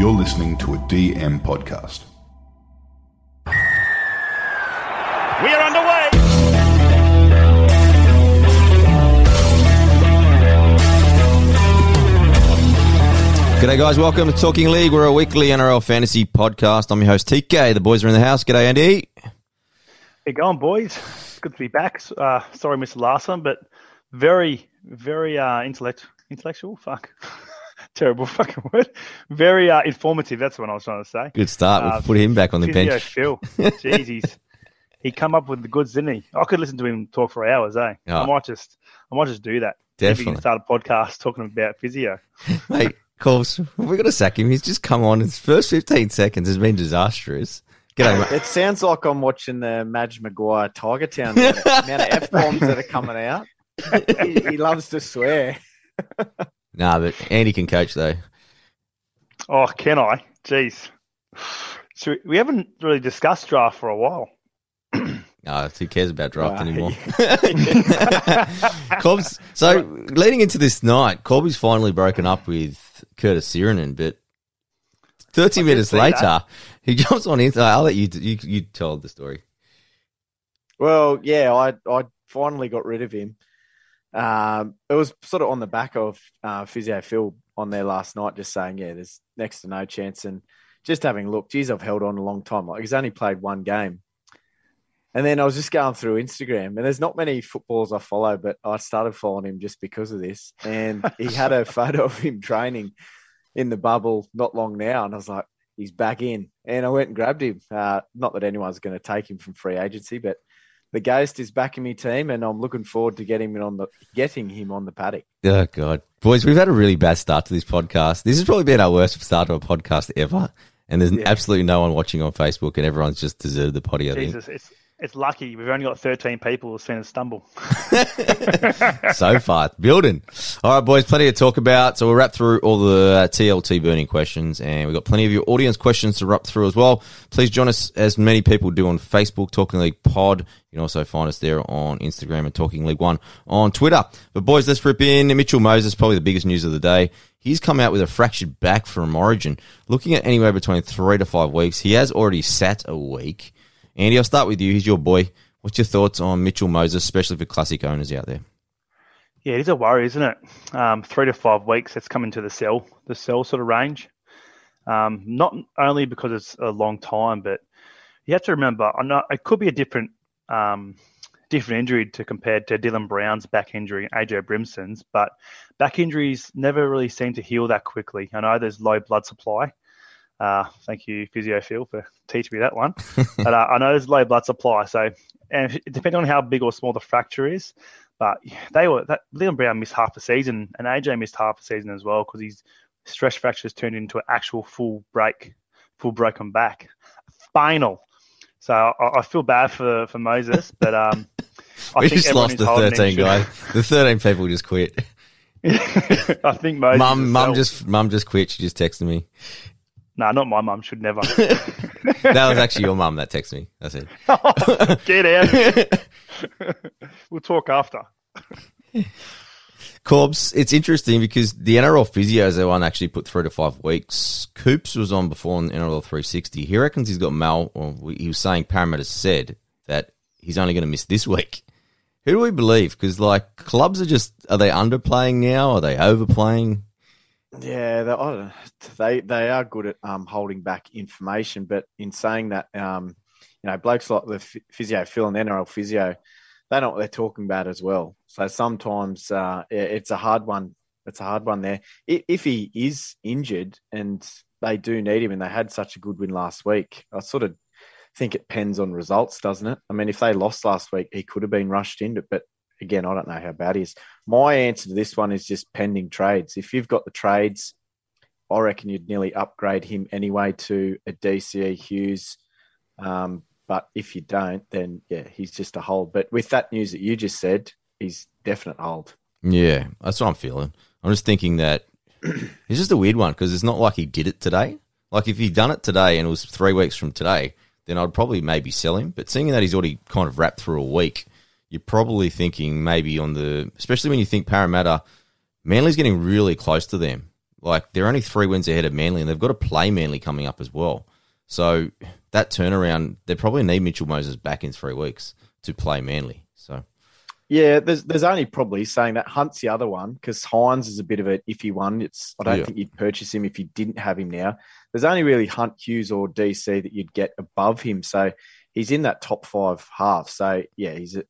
You're listening to a DM podcast. We are underway. G'day, guys. Welcome to Talking League. We're a weekly NRL fantasy podcast. I'm your host, TK. The boys are in the house. G'day, Andy. Hey, going, boys. Good to be back. Uh, sorry, I missed the last one, but very, very uh, intellect, intellectual. Fuck. Terrible fucking word. Very uh, informative. That's what I was trying to say. Good start. We'll Uh, put him back on the Physio bench. Phil. Jeez, he's, he come up with the goods, didn't he? I could listen to him talk for hours, eh? Oh. I might just, I might just do that. Maybe we Definitely. can start a podcast talking about physio. Mate, course, we've got to sack him. He's just come on. His first 15 seconds has been disastrous. G'day, mate. It sounds like I'm watching the Madge Maguire Tiger Town. The amount of f bombs that are coming out. He, he loves to swear. Nah, but Andy can coach, though. Oh, can I? Jeez. So we haven't really discussed draft for a while. No, who cares about draft Uh, anymore? Corbs, so leading into this night, Corby's finally broken up with Curtis Sironen, but 30 minutes later, that. he jumps on Insta. I'll let you, you, you tell the story. Well, yeah, I I finally got rid of him. Um, it was sort of on the back of uh, Physio Phil on there last night, just saying, yeah, there's next to no chance. And just having looked, geez, I've held on a long time. Like he's only played one game. And then I was just going through Instagram, and there's not many footballers I follow, but I started following him just because of this. And he had a photo of him training in the bubble not long now, and I was like, he's back in. And I went and grabbed him. Uh, not that anyone's going to take him from free agency, but the Ghost is back in my team, and I'm looking forward to getting him on the getting him on the paddock. Oh God, boys, we've had a really bad start to this podcast. This has probably been our worst start to a podcast ever, and there's absolutely no one watching on Facebook, and everyone's just deserted the potty. I think it's it's lucky we've only got 13 people who've seen us stumble. so far, building. All right, boys, plenty to talk about. So we'll wrap through all the uh, TLT burning questions, and we've got plenty of your audience questions to wrap through as well. Please join us, as many people do on Facebook, Talking League Pod. You can also find us there on Instagram and Talking League One on Twitter. But boys, let's rip in. Mitchell Moses, probably the biggest news of the day. He's come out with a fractured back from Origin. Looking at anywhere between three to five weeks. He has already sat a week. Andy, I'll start with you. He's your boy. What's your thoughts on Mitchell Moses, especially for classic owners out there? Yeah, it is a worry, isn't it? Um, three to five weeks, it's coming to the sell, the sell sort of range. Um, not only because it's a long time, but you have to remember, I know it could be a different, um, different injury to compared to Dylan Brown's back injury and AJ Brimson's, but back injuries never really seem to heal that quickly. I know there's low blood supply. Uh, thank you, Physio Phil, for teaching me that one. but uh, I know there's low blood supply, so and it- depending on how big or small the fracture is, but they were that Liam Brown missed half a season, and AJ missed half a season as well because his stress fractures turned into an actual full break, full broken back, spinal. So I, I feel bad for for Moses, but um, I we think just lost the 13 should- guy. The 13 people just quit. I think Moses. Mum, mum just, mum just quit. She just texted me. Nah, not my mum. Should never. That was actually your mum that texted me. That's it. Get out. we'll talk after. Corbs, it's interesting because the NRL physios, they one actually put three to five weeks. Coops was on before on NRL 360. He reckons he's got mal, or he was saying Parramatta said that he's only going to miss this week. Who do we believe? Because, like, clubs are just, are they underplaying now? Are they overplaying? Yeah, they, they they are good at um, holding back information, but in saying that, um, you know, blokes like the ph- physio Phil and NRL physio, they know what they're talking about as well. So sometimes uh, it's a hard one. It's a hard one there. If he is injured and they do need him, and they had such a good win last week, I sort of think it depends on results, doesn't it? I mean, if they lost last week, he could have been rushed into, but again, I don't know how bad he is. My answer to this one is just pending trades. If you've got the trades, I reckon you'd nearly upgrade him anyway to a DCE Hughes. Um, but if you don't, then yeah, he's just a hold. But with that news that you just said, he's definite hold. Yeah, that's what I'm feeling. I'm just thinking that it's just a weird one because it's not like he did it today. Like if he'd done it today and it was three weeks from today, then I'd probably maybe sell him. But seeing that he's already kind of wrapped through a week, you're probably thinking maybe on the, especially when you think Parramatta, Manly's getting really close to them. like they're only three wins ahead of Manly, and they've got to play Manly coming up as well. So that turnaround, they probably need Mitchell Moses back in three weeks to play Manly. So Yeah, there's there's only probably saying that Hunt's the other one because Hynes is a bit of an iffy one. It's I don't Yeah. think you'd purchase him if you didn't have him now. There's only really Hunt, Hughes, or DC that you'd get above him. So he's in that top five half. So yeah, he's a,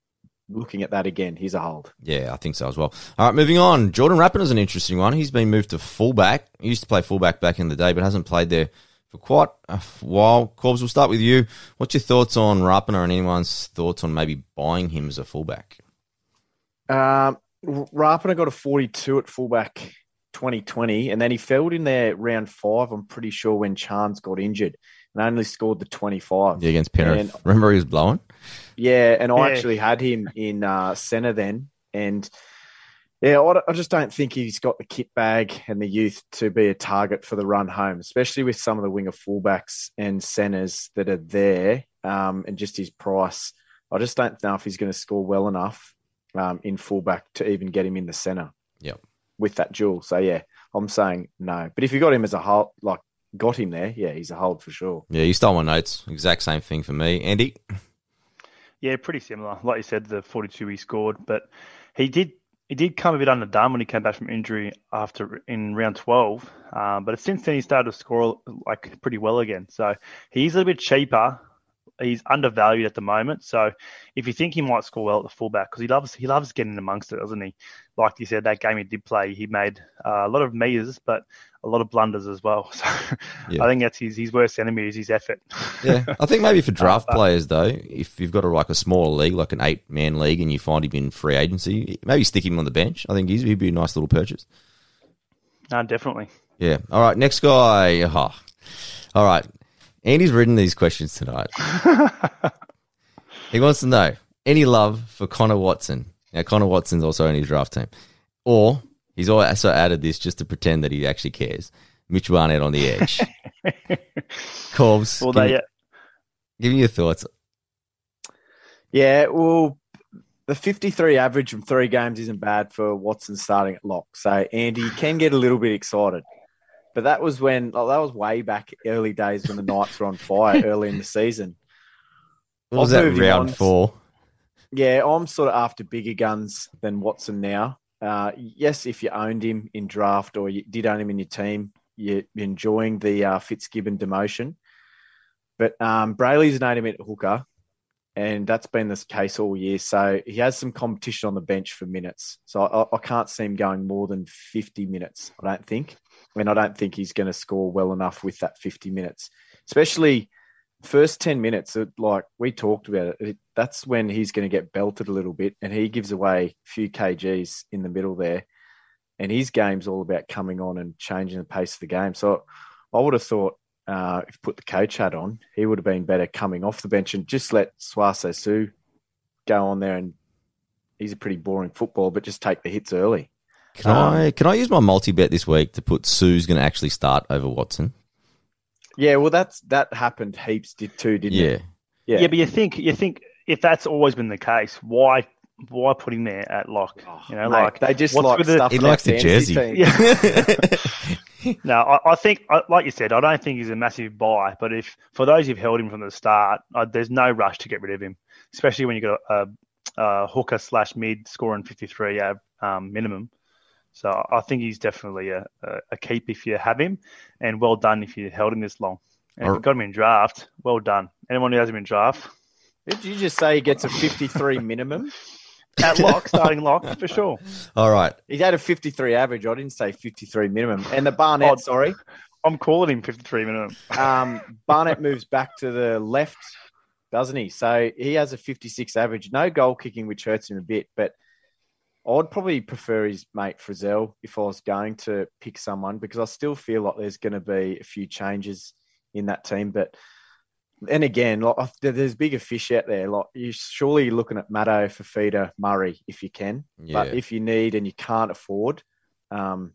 looking at that again. He's a hold. yeah, I think so as well. All right, moving on. Jordan Rapana is an interesting one. He's been moved to fullback. He used to play fullback back in the day, but hasn't played there for quite a while. Corbs, we'll start with you. What's your thoughts on Rapana and anyone's thoughts on maybe buying him as a fullback? Um, Rapana got a 42 at fullback 2020, and then he fell in there round five. I'm pretty sure when Chance got injured, and only scored the 25. Yeah, against Penrith. And- Remember he was blowing? Yeah, and I Yeah. actually had him in uh, centre then, and yeah, I, I just don't think he's got the kit bag and the youth to be a target for the run home, especially with some of the winger fullbacks and centres that are there, um, and just his price. I just don't know if he's going to score well enough um, in fullback to even get him in the centre. Yep. With that duel, so yeah, I'm saying no. But if you got him as a hold, like got him there, yeah, he's a hold for sure. Yeah, you stole my notes. Exact same thing for me. Andy? Yeah, pretty similar. Like you said, the 42 he scored, but he did he did come a bit underdone when he came back from injury after in round 12. Um, but since then he started to score like pretty well again. So he's a little bit cheaper. He's undervalued at the moment. So if you think he might score well at the fullback, because he loves he loves getting amongst it, doesn't he? Like you said, that game he did play, he made uh, a lot of meters, but a lot of blunders as well. So Yeah. I think that's his his worst enemy is his effort. Yeah, I think maybe for draft Uh, players though, if you've got a like a smaller league, like an eight man league, and you find him in free agency, maybe stick him on the bench. I think he's, he'd be a nice little purchase. no, definitely. Yeah. All right, next guy. Oh. All right, Andy's written these questions tonight. he wants to know any love for Connor Watson. Now Connor Watson's also in his draft team, or he's also added this just to pretend that he actually cares. Mitch Barnett on the edge. Corbs, Well, give, they me, uh, give me your thoughts. Yeah, well, the 53 average from three games isn't bad for Watson starting at lock. So Andy you can get a little bit excited. But that was when like, that was way back early days when the Knights were on fire early in the season. What was I'll that round four? Yeah, I'm sort of after bigger guns than Watson now. Uh, yes, if you owned him in draft or you did own him in your team, you're enjoying the uh, Fitzgibbon demotion. But um, Brailey's an him at hooker, and that's been the case all year. So he has some competition on the bench for minutes. So I, I can't see him going more than 50 minutes, I don't think. And I don't think he's going to score well enough with that 50 minutes, especially first 10 minutes. Like we talked about it, that's when he's going to get belted a little bit, and he gives away a few kgs in the middle there. And his game's all about coming on and changing the pace of the game. So I would have thought uh, if put the coach hat on, he would have been better coming off the bench and just let Sauaso Sue go on there. And he's a pretty boring football, but just take the hits early. Can Um, I can I use my multi bet this week to put Sue's going to actually start over Watson? Yeah, well, that's that happened heaps did too, didn't Yeah, it? Yeah. Yeah, but you think you think if that's always been the case, why why put him there at lock? You know, Oh, Mate, like they just like with the- stuff. He likes the jersey. no, I, I think I- like you said, I don't think he's a massive buy. But if for those who've held him from the start, uh, there's no rush to get rid of him, especially when you have got a, a hooker slash mid scoring 53 uh, um, minimum. So I think he's definitely a, a, a keep if you have him, and well done if you held him this long. And if Or- you got him in draft, well done. Anyone who has him in draft, Did you just say he gets a 53 minimum? at lock, starting lock for sure. All right. he's had a 53 average. I didn't say 53 minimum. And the Barnett, Oh. sorry, I'm calling him 53 minimum. um, Barnett moves back to the left, doesn't he? So he has a 56 average. No goal kicking, which hurts him a bit, but I'd probably prefer his mate Frizell if I was going to pick someone because I still feel like there's going to be a few changes in that team. But and again, like, there's bigger fish out there. Like you're surely looking at Matto, Fifita, Murray if you can. Yeah. But if you need and you can't afford, um,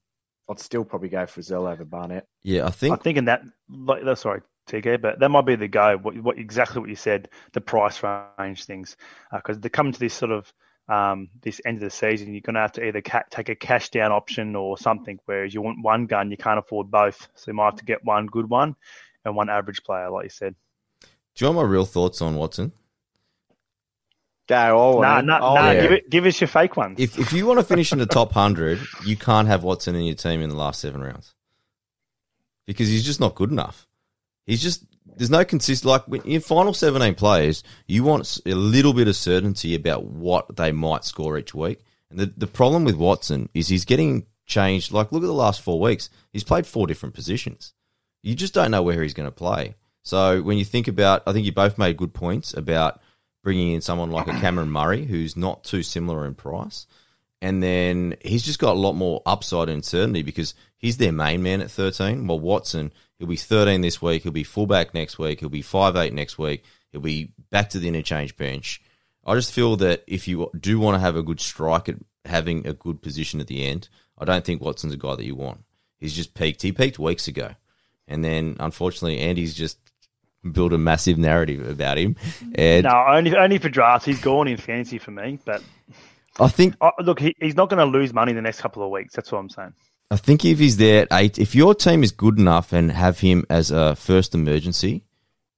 I'd still probably go Frizell over Barnett. yeah, I think. I think think in that, like, sorry, TK, but that might be the go. What, what exactly what you said, the price range things, because they come to this sort of um, this end of the season, you're going to have to either ca- take a cash down option or something. Whereas you want one gun, you can't afford both, so you might have to get one good one and one average player, like you said. Do you want my real thoughts on Watson? Go on. Nah, nah, Oh, nah. yeah. Give it, give us your fake ones. If if you want to finish in the top hundred, you can't have Watson in your team in the last seven rounds because he's just not good enough. He's just there's no consist like in final seventeen players, you want a little bit of certainty about what they might score each week. And the the problem with Watson is he's getting changed. Like look at the last four weeks, he's played four different positions. You just don't know where he's going to play. So when you think about, I think you both made good points about bringing in someone like a Cameron Murray, who's not too similar in price. And then he's just got a lot more upside and certainty because he's their main man at 13. while Watson, he'll be 13 this week. He'll be fullback next week. He'll be 5'8 next week. He'll be back to the interchange bench. I just feel that if you do want to have a good strike at having a good position at the end, I don't think Watson's a guy that you want. He's just peaked. He peaked weeks ago. And then, unfortunately, Andy's just built a massive narrative about him. And no, only only for drafts. He's gone in fantasy for me, but I think uh, look, he, he's not going to lose money the next couple of weeks. That's what I'm saying. I think if he's there at eight, if your team is good enough and have him as a first emergency,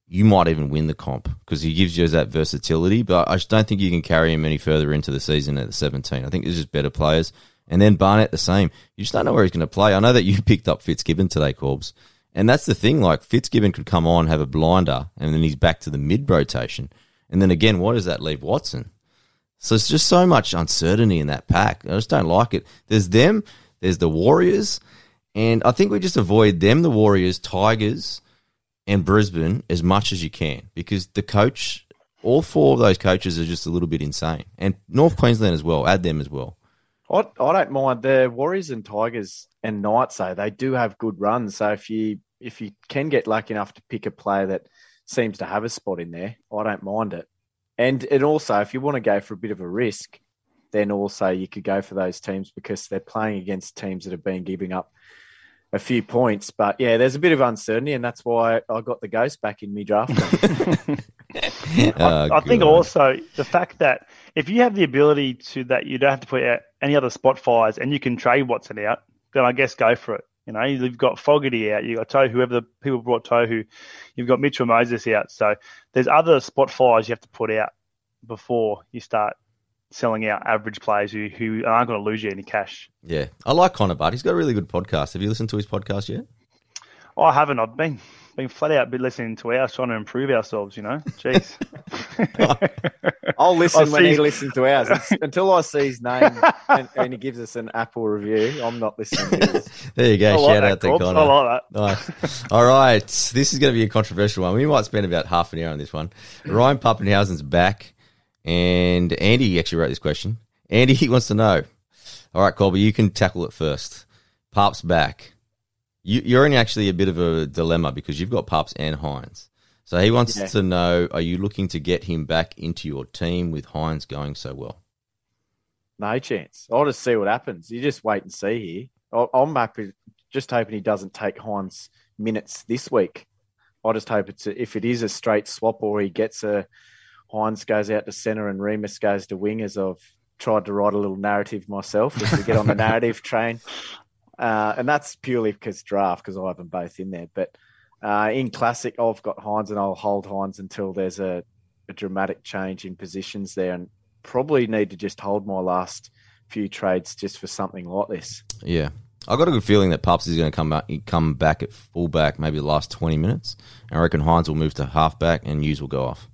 you might even win the comp because he gives you that versatility. But I just don't think you can carry him any further into the season at the 17. I think there's just better players. And then Barnett the same. You just don't know where he's going to play. I know that you picked up Fitzgibbon today, Corbs. And that's the thing. Like Fitzgibbon could come on, have a blinder, and then he's back to the mid rotation. And then again, what does that leave Watson? So it's just so much uncertainty in that pack. I just don't like it. There's them, there's the Warriors, and I think we just avoid them, the Warriors, Tigers, and Brisbane as much as you can because the coach, all four of those coaches are just a little bit insane. And North Queensland as well, add them as well. I, I don't mind the Warriors and Tigers and Knights though. They do have good runs. So if you if you can get lucky enough to pick a player that seems to have a spot in there, I don't mind it. And and also if you want to go for a bit of a risk, then also you could go for those teams because they're playing against teams that have been giving up a few points. But yeah, there's a bit of uncertainty, and that's why I got the ghost back in me draft. I, Oh, I think oh, also the fact that if you have the ability to that you don't have to put out any other spot fires and you can trade Watson out, then I guess go for it. You know, you've got Fogarty out, you've got Tohu, whoever the people brought Tohu, you've got Mitchell Moses out. So there's other spot fires you have to put out before you start selling out average players who, who aren't going to lose you any cash. Yeah. I like Connor Butt. He's got a really good podcast. Have you listened to his podcast yet? Oh, I haven't. I've been been flat out been listening to ours, trying to improve ourselves. You know, jeez. I'll listen I'll when see- he listens to ours. It's- until I see his name and, and he gives us an Apple review, I'm not listening to his. There you go. I like Shout that, out to Corbs. Connor. I like that. Nice. All right. This is going to be a controversial one. We might spend about half an hour on this one. Ryan Papenhuyzen's back, and Andy actually wrote this question. Andy he wants to know. All right, Colby, you can tackle it first. Pap's back. You, you're in actually a bit of a dilemma because you've got Paps and Hynes. So he wants Yeah. to know: Are you looking to get him back into your team with Hynes going so well? No chance. I'll just see what happens. You just wait and see here. I'm happy, just hoping he doesn't take Hynes minutes this week. I just hope it's a, if it is a straight swap or he gets a Hynes goes out to centre and Reimis goes to wing, as I've tried to write a little narrative myself just to get on the narrative train. Uh, and that's purely because draft, because I have them both in there. But uh, in classic, I've got Hynes and I'll hold Hynes until there's a, a dramatic change in positions there. And probably need to just hold my last few trades just for something like this. Yeah. I got a good feeling that Pups is going to come back, come back at fullback maybe the last 20 minutes. And I reckon Hynes will move to halfback and Hughes will go off.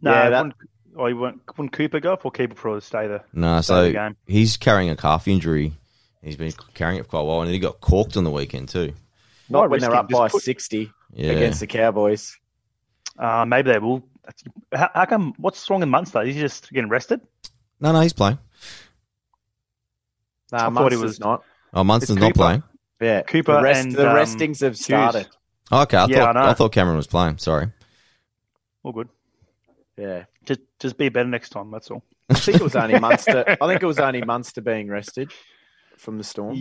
No, Yeah, that- wouldn't, or you wouldn't, wouldn't Cooper go off or Keeper Pro stay there? No, Start the so game. he's carrying a calf injury. He's been carrying it for quite a while, and then he got corked on the weekend too. Not Might when they're up by put- 60 Yeah, against the Cowboys. Uh, maybe they will. How, how come? What's wrong with Munster? Is he just getting rested? no, no, he's playing. No, I thought he was- not. Oh, Munster's not playing. Yeah, Cooper the, rest, and, the um, restings have started. Oh, okay, I Yeah, thought I know. I, thought Cameron was playing. Sorry. All good. Yeah, Just just be better next time. That's all. I think it was only Munster. I think it was only Munster being rested from the Storm.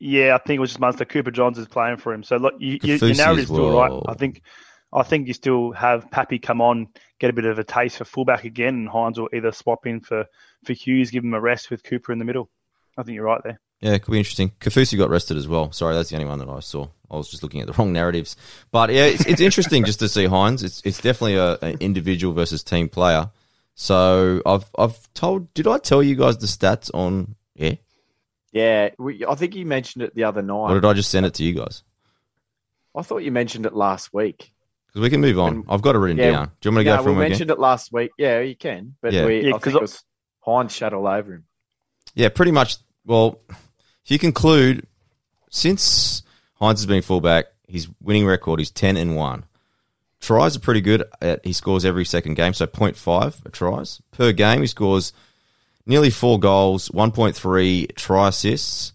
Yeah, I think it was just Munster. Cooper Johns is playing for him. So look, you, you, your Kaufusi narrative's as still right. I think I think you still have Pappy come on, get a bit of a taste for fullback again, and Hynes will either swap in for, for Hughes, give him a rest with Cooper in the middle. I think you're right there. Yeah, it could be interesting. Kaufusi got rested as well. Sorry, that's the only one that I saw. I was just looking at the wrong narratives. But yeah, it's, it's interesting just to see Hynes. It's it's definitely a, an individual versus team player. So I've I've told. Did I tell you guys the stats on? Yeah. Yeah, we, I think you mentioned it the other night. Or did I just send it to you guys? I thought you mentioned it last week. Because we can move on. I've got it written Yeah, down. Do you want me to No, go we from again? mentioned it last week. Yeah, you can. But Yeah. we, Yeah, I 'cause think it was Hynes shut all over him. Yeah, pretty much. Well, if you conclude, since Hynes has been fullback, his winning record is 10 and 1. Tries are pretty good. At, he scores every second game, so 0.5 tries. Per game, he scores nearly four goals, 1.3 try assists,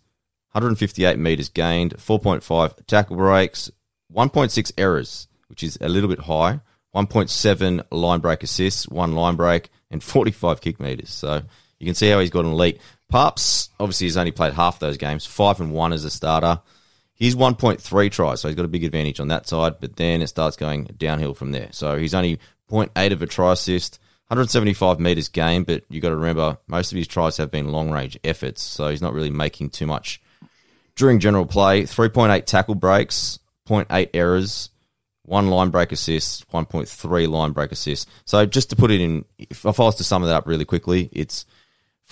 158 metres gained, 4.5 tackle breaks, 1.6 errors, which is a little bit high, 1.7 line break assists, one line break, and 45 kick metres. So you can see how he's got an elite. Paps, obviously, he's only played half those games, 5 and 1 as a starter. He's 1.3 tries, so he's got a big advantage on that side, but then it starts going downhill from there. So he's only 0.8 of a try assist, 175 metres gained, but you've got to remember most of his tries have been long range efforts, so he's not really making too much during general play. 3.8 tackle breaks, 0.8 errors, one line break assist, 1.3 line break assist. So just to put it in, if I was to sum that up really quickly, it's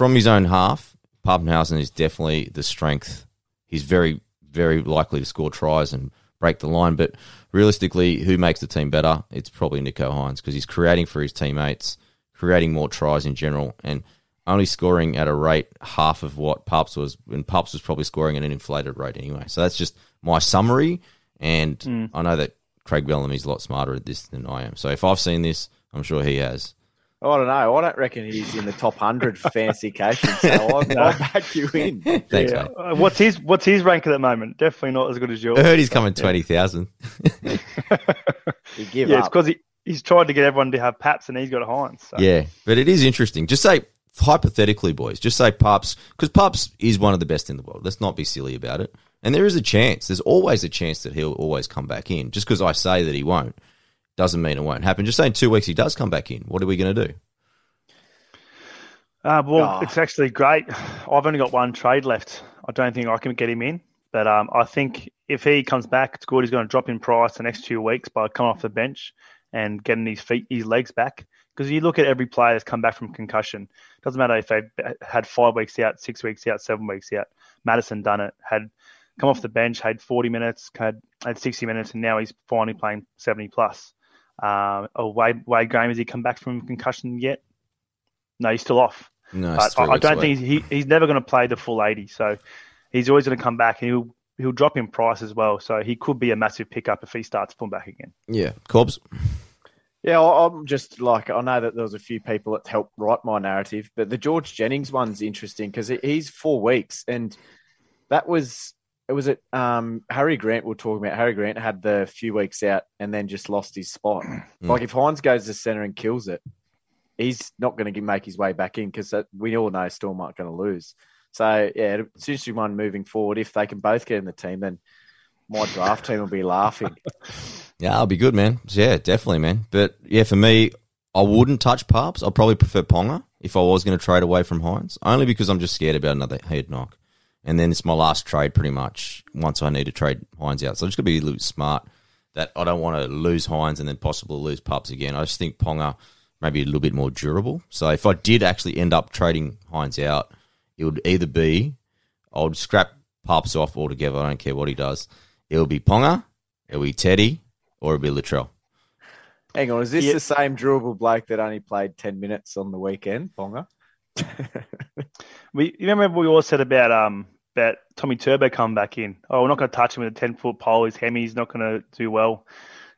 from his own half, Papenhuyzen is definitely the strength. He's very, very likely to score tries and break the line. But realistically, who makes the team better? It's probably Nicho Hynes because he's creating for his teammates, creating more tries in general, and only scoring at a rate half of what Pups was. And Pups was probably scoring at an inflated rate anyway. So that's just my summary. And hmm. I know that Craig Bellamy's a lot smarter at this than I am. So if I've seen this, I'm sure he has. I don't know. I don't reckon he's in the top 100 for fancy occasions, so I'll, I'll back you in. Thanks, Yeah. mate. Uh, what's his What's his rank at the moment? Definitely not as good as yours. I heard he's coming twenty thousand. You give yeah, it's because he, he's tried to get everyone to have Paps and he's got Hynes. So. Yeah, but it is interesting. Just say hypothetically, boys. Just say Pups because Pups is one of the best in the world. Let's not be silly about it. And there is a chance. There's always a chance that he'll always come back in. Just because I say that he won't doesn't mean it won't happen. Just say in two weeks he does come back in. What are we going to do? Uh, well, Ah. it's actually great. I've only got one trade left. I don't think I can get him in, but um, I think if he comes back, it's good. He's going to drop in price the next two weeks by coming off the bench and getting his feet, his legs back. Because you look at every player that's come back from concussion. Doesn't matter if they had five weeks out, six weeks out, seven weeks out. Madison done it. Had come off the bench, had 40 minutes, had had 60 minutes, and now he's finally playing 70 plus. Um, oh, Wade, Wade Graham, has he come back from concussion yet? No, he's still off. No, But I, I don't away. think he's, he, he's never going to play the full 80. So he's always going to come back and he'll he'll drop in price as well. So he could be a massive pickup if he starts pulling back again. Yeah, Cobbs. Yeah, I'm just like I know that there was a few people that helped write my narrative, but the George Jennings one's interesting because he's four weeks, and that was it was at um, Harry Grant. We are talking about Harry Grant had the few weeks out and then just lost his spot. Like if Hynes goes to center and kills it, he's not going to make his way back in because we all know Storm aren't going to lose. So yeah, it's interesting one moving forward. If they can both get in the team, then my draft team will be laughing. Yeah, I'll be good, man. Yeah, definitely, man. But yeah, for me, I wouldn't touch Parps. I'd probably prefer Ponga if I was going to trade away from Hynes, only because I'm just scared about another head knock. And then it's my last trade, pretty much. Once I need to trade Hynes out, so I'm just gonna be a little smart. That I don't want to lose Hynes and then possibly lose Pups again. I just think Ponga maybe a little bit more durable. So if I did actually end up trading Hynes out, it would either be I would scrap Pups off altogether. I don't care what he does. It would be Ponga, it would be Teddy, or it would be Latrell. Hang on, is this Yeah. the same durable bloke that only played ten minutes on the weekend, Ponga? We you remember we all said about um about Tommy Turbo coming back in. Oh, we're not going to touch him with a ten foot pole. His hemi's not going to do well.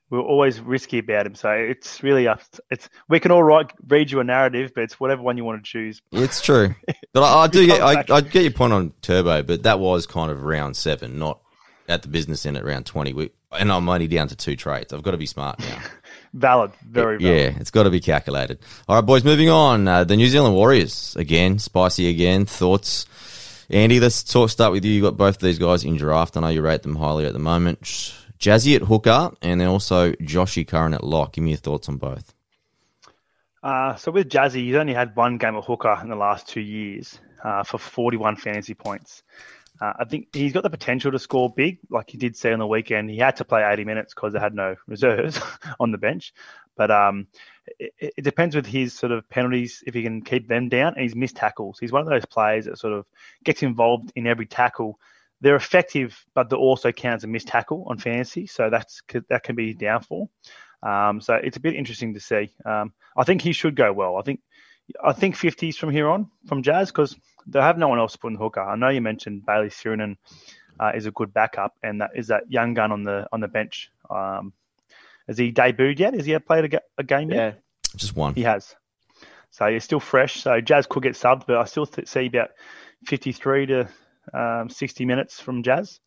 We're always risky about him. So it's really up. It's we can all write read you a narrative, but it's whatever one you want to choose. It's true, but I, I do get I. I get your point on Turbo, but that was kind of round seven, not at the business end at round twenty. We, and I'm only down to two trades. I've got to be smart now. Valid, very valid. Yeah, it's got to be calculated. All right, boys, moving on. Uh, the New Zealand Warriors again, spicy again. Thoughts, Andy? Let's talk. Start with you. You got both of these guys in draft. I know you rate them highly at the moment. Jazzy at hooker, and then also Joshy Curran at lock. Give me your thoughts on both. Uh, so with Jazzy, he's only had one game of hooker in the last two years uh, for 41 fantasy points. Uh, I think he's got the potential to score big, like he did say on the weekend. He had to play 80 minutes because they had no reserves on the bench. But um, it, it, depends with his sort of penalties if he can keep them down. And he's missed tackles. He's one of those players that sort of gets involved in every tackle. They're effective, but they also count as a missed tackle on fantasy. So that's that can be downfall. Um, so it's a bit interesting to see. Um, I think he should go well. I think I think 50s from here on from Jazz because they have no one else to put in the hooker. I know you mentioned Bailey Sironen uh, is a good backup, and that is that young gun on the on the bench. Um, has he debuted yet? Has he played a, a game yet? Yeah, just one. He has. So he's still fresh. So Jazz could get subbed, but I still th- see about 53 to um, 60 minutes from Jazz.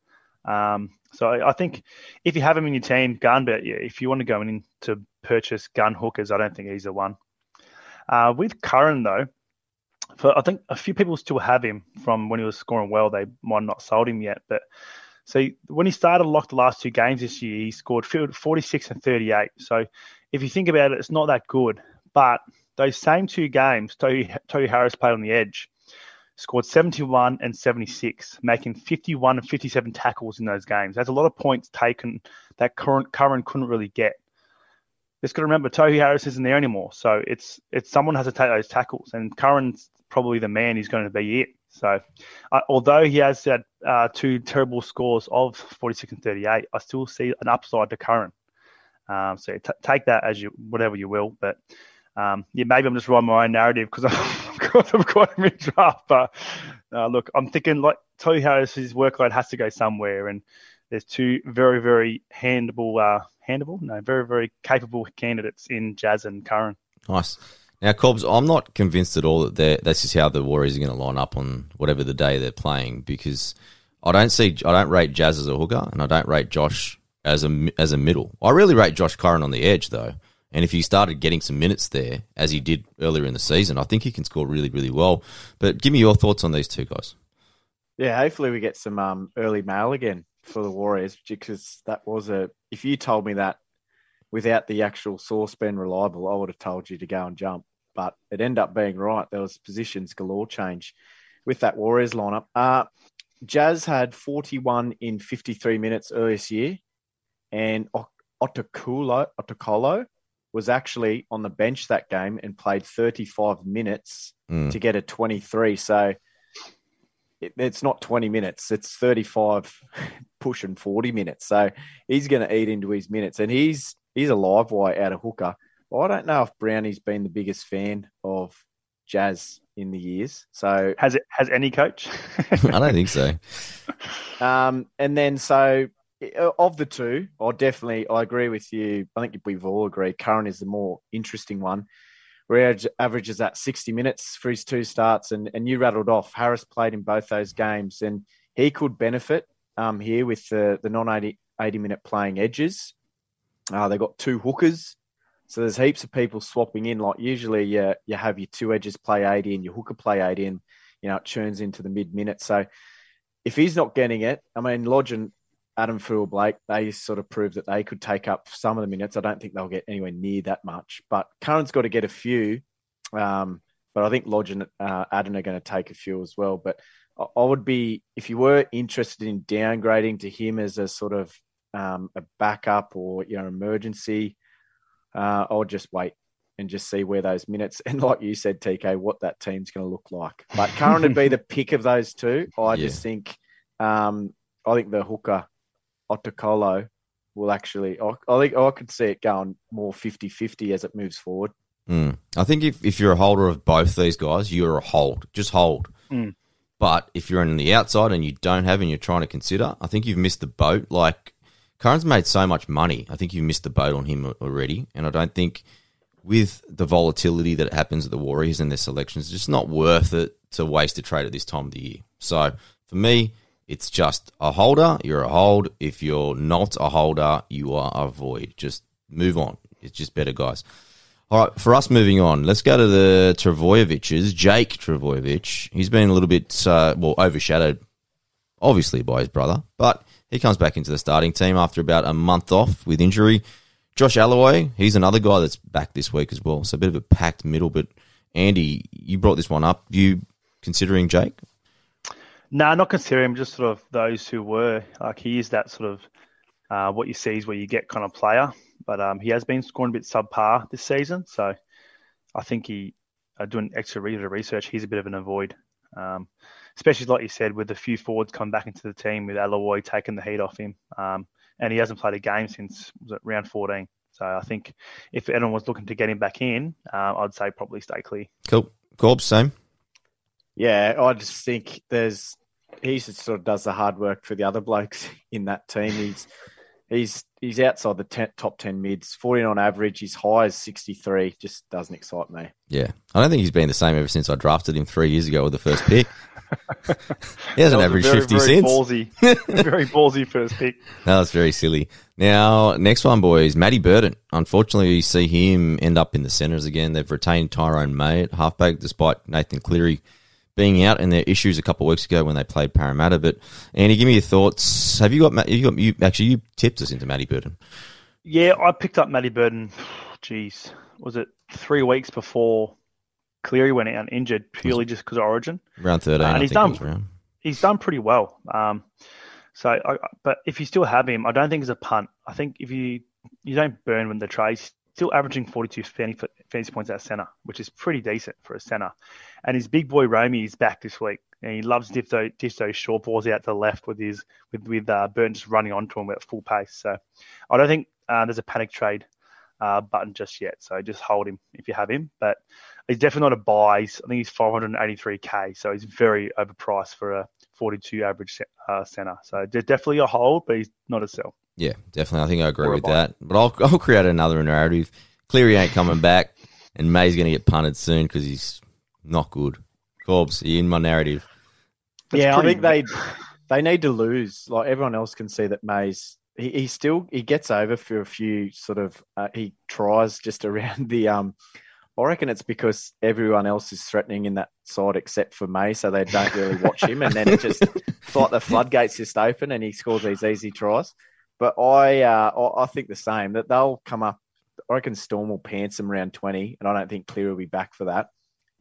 Um, so I think if you have him in your team, gun, but yeah, if you want to go in to purchase gun hookers, I don't think he's the one. Uh, with Curran though, for I think a few people still have him from when he was scoring well. They might not sold him yet, but so when he started locked the last two games this year, he scored 46 and 38. So if you think about it, it's not that good. But those same two games, Tohu, Tohu Harris played on the edge, scored 71 and 76, making 51 and 57 tackles in those games. That's a lot of points taken that current Curran couldn't really get. Just got to remember, Tohu Harris isn't there anymore, so it's it's someone has to take those tackles, and Curran's probably the man who's going to be it. So, uh, although he has had uh, two terrible scores of 46 and 38, I still see an upside to Curran. Um, so t- take that as you whatever you will, but um, yeah, maybe I'm just writing my own narrative because I've got, him in draft. But uh, look, I'm thinking like Tohu Harris's workload has to go somewhere, and there's two very very handable, uh, handable, no, very very capable candidates in Jazz and Curran. Nice. Now, Cobbs, I'm not convinced at all that this is how the Warriors are going to line up on whatever the day they're playing because I don't see, I don't rate Jazz as a hooker and I don't rate Josh as a as a middle. I really rate Josh Curran on the edge though, and if he started getting some minutes there as he did earlier in the season, I think he can score really really well. But give me your thoughts on these two guys. Yeah, hopefully we get some um, early mail again for the Warriors because that was a. If you told me that without the actual source being reliable, I would have told you to go and jump. But it ended up being right. There was positions galore change with that Warriors lineup. Uh, Jazz had 41 in 53 minutes earlier this year, and Otakulo, Otakolo was actually on the bench that game and played 35 minutes mm. to get a 23. So it, it's not 20 minutes, it's 35 pushing 40 minutes. So he's going to eat into his minutes, and he's he's a live wire out of hooker. I don't know if Brownie's been the biggest fan of Jazz in the years. So has it has any coach? I don't think so. Um, and then so of the two, I definitely I agree with you. I think we've all agreed Curran is the more interesting one. Where averages at 60 minutes for his two starts, and, and you rattled off. Harris played in both those games, and he could benefit um, here with the, the non 80, 80 minute playing edges. Uh, they got two hookers. So there's heaps of people swapping in. Like usually you, you have your two edges play 80 and your hooker play 80 and, you know, it churns into the mid minute. So if he's not getting it, I mean, Lodge and Adam Friel Blake, they sort of proved that they could take up some of the minutes. I don't think they'll get anywhere near that much. But Curran's got to get a few. Um, but I think Lodge and uh, Adam are going to take a few as well. But I, I would be, if you were interested in downgrading to him as a sort of um, a backup or you know emergency, uh, I'll just wait and just see where those minutes and like you said, TK, what that team's going to look like. But Curran would be the pick of those two. I yeah. just think, um, I think the hooker Otacolo will actually. I, I think I could see it going more 50-50 as it moves forward. Mm. I think if, if you're a holder of both these guys, you're a hold. Just hold. Mm. But if you're on the outside and you don't have and you're trying to consider, I think you've missed the boat. Like Curran's made so much money. I think you've missed the boat on him already. And I don't think with the volatility that happens at the Warriors and their selections, it's just not worth it to waste a trade at this time of the year. So for me, it's just a holder. You're a hold. If you're not a holder, you are a void. Just move on. It's just better, guys. All right, for us moving on, let's go to the Trbojeviches. Jake Trbojevic. He's been a little bit, uh, well, overshadowed, obviously, by his brother, but He comes back into the starting team after about a month off with injury. Josh Aloiai, he's another guy that's back this week as well. So a bit of a packed middle. But Andy, you brought this one up. You considering Jake? No, not considering just sort of those who were. Like he is that sort of uh, what you see is where you get kind of player, but um, he has been scoring a bit subpar this season. So I think he uh, doing extra research. He's a bit of an avoid, um, especially like you said with a few forwards come back into the team with Aloiai taking the heat off him, um, and he hasn't played a game since round 14. So I think if anyone was looking to get him back in, uh, I'd say probably stay clear. Cool. Corbs, same. Yeah, I just think there's he sort of does the hard work for the other blokes in that team. He's he's he's outside the ten, top ten mids, fourteen on average. His high is sixty three. Just doesn't excite me. Yeah, I don't think he's been the same ever since I drafted him three years ago with the first pick. he hasn't averaged very, fifty very cents. Ballsy, very ballsy first pick. That was very silly. Now, next one, boys, Matty Burton. Unfortunately, you see him end up in the centres again. They've retained Tyrone May at halfback, despite Nathan Cleary being out and their issues a couple of weeks ago when they played Parramatta. But Andy, give me your thoughts. Have you got? Have you got? You actually you tipped us into Matty Burton. Yeah, I picked up Matty Burton. Jeez, was it three weeks before Cleary went out injured purely just because of Origin? Round thirteen, uh, and he's done. He's done pretty well. Um, so, I, but if you still have him, I don't think it's a punt. I think if you you don't burn when the trades, still averaging 42 fantasy points at centre, which is pretty decent for a centre. And his big boy Romy is back this week. And he loves diff those, diff those short balls out to the left with his with with uh, Burton just running onto him at full pace. So I don't think uh, there's a panic trade uh, button just yet. So just hold him if you have him. But he's definitely not a buy. He's, I think he's 583k, so he's very overpriced for a 42 average uh, center. So definitely a hold, but he's not a sell. Yeah, definitely. I think I agree with that. But I'll, I'll create another narrative. Cleary ain't coming back, and May's going to get punted soon because he's not good. Corbs, in my narrative. That's yeah, I think they they need to lose. Like everyone else can see that May's he, he still he gets over for a few sort of uh, he tries just around the um. I reckon it's because everyone else is threatening in that side except for May, so they don't really watch him, and then it just like the floodgates just open and he scores these easy tries. But I, uh, I think the same that they'll come up. I reckon Storm will pants them around twenty, and I don't think Clear will be back for that,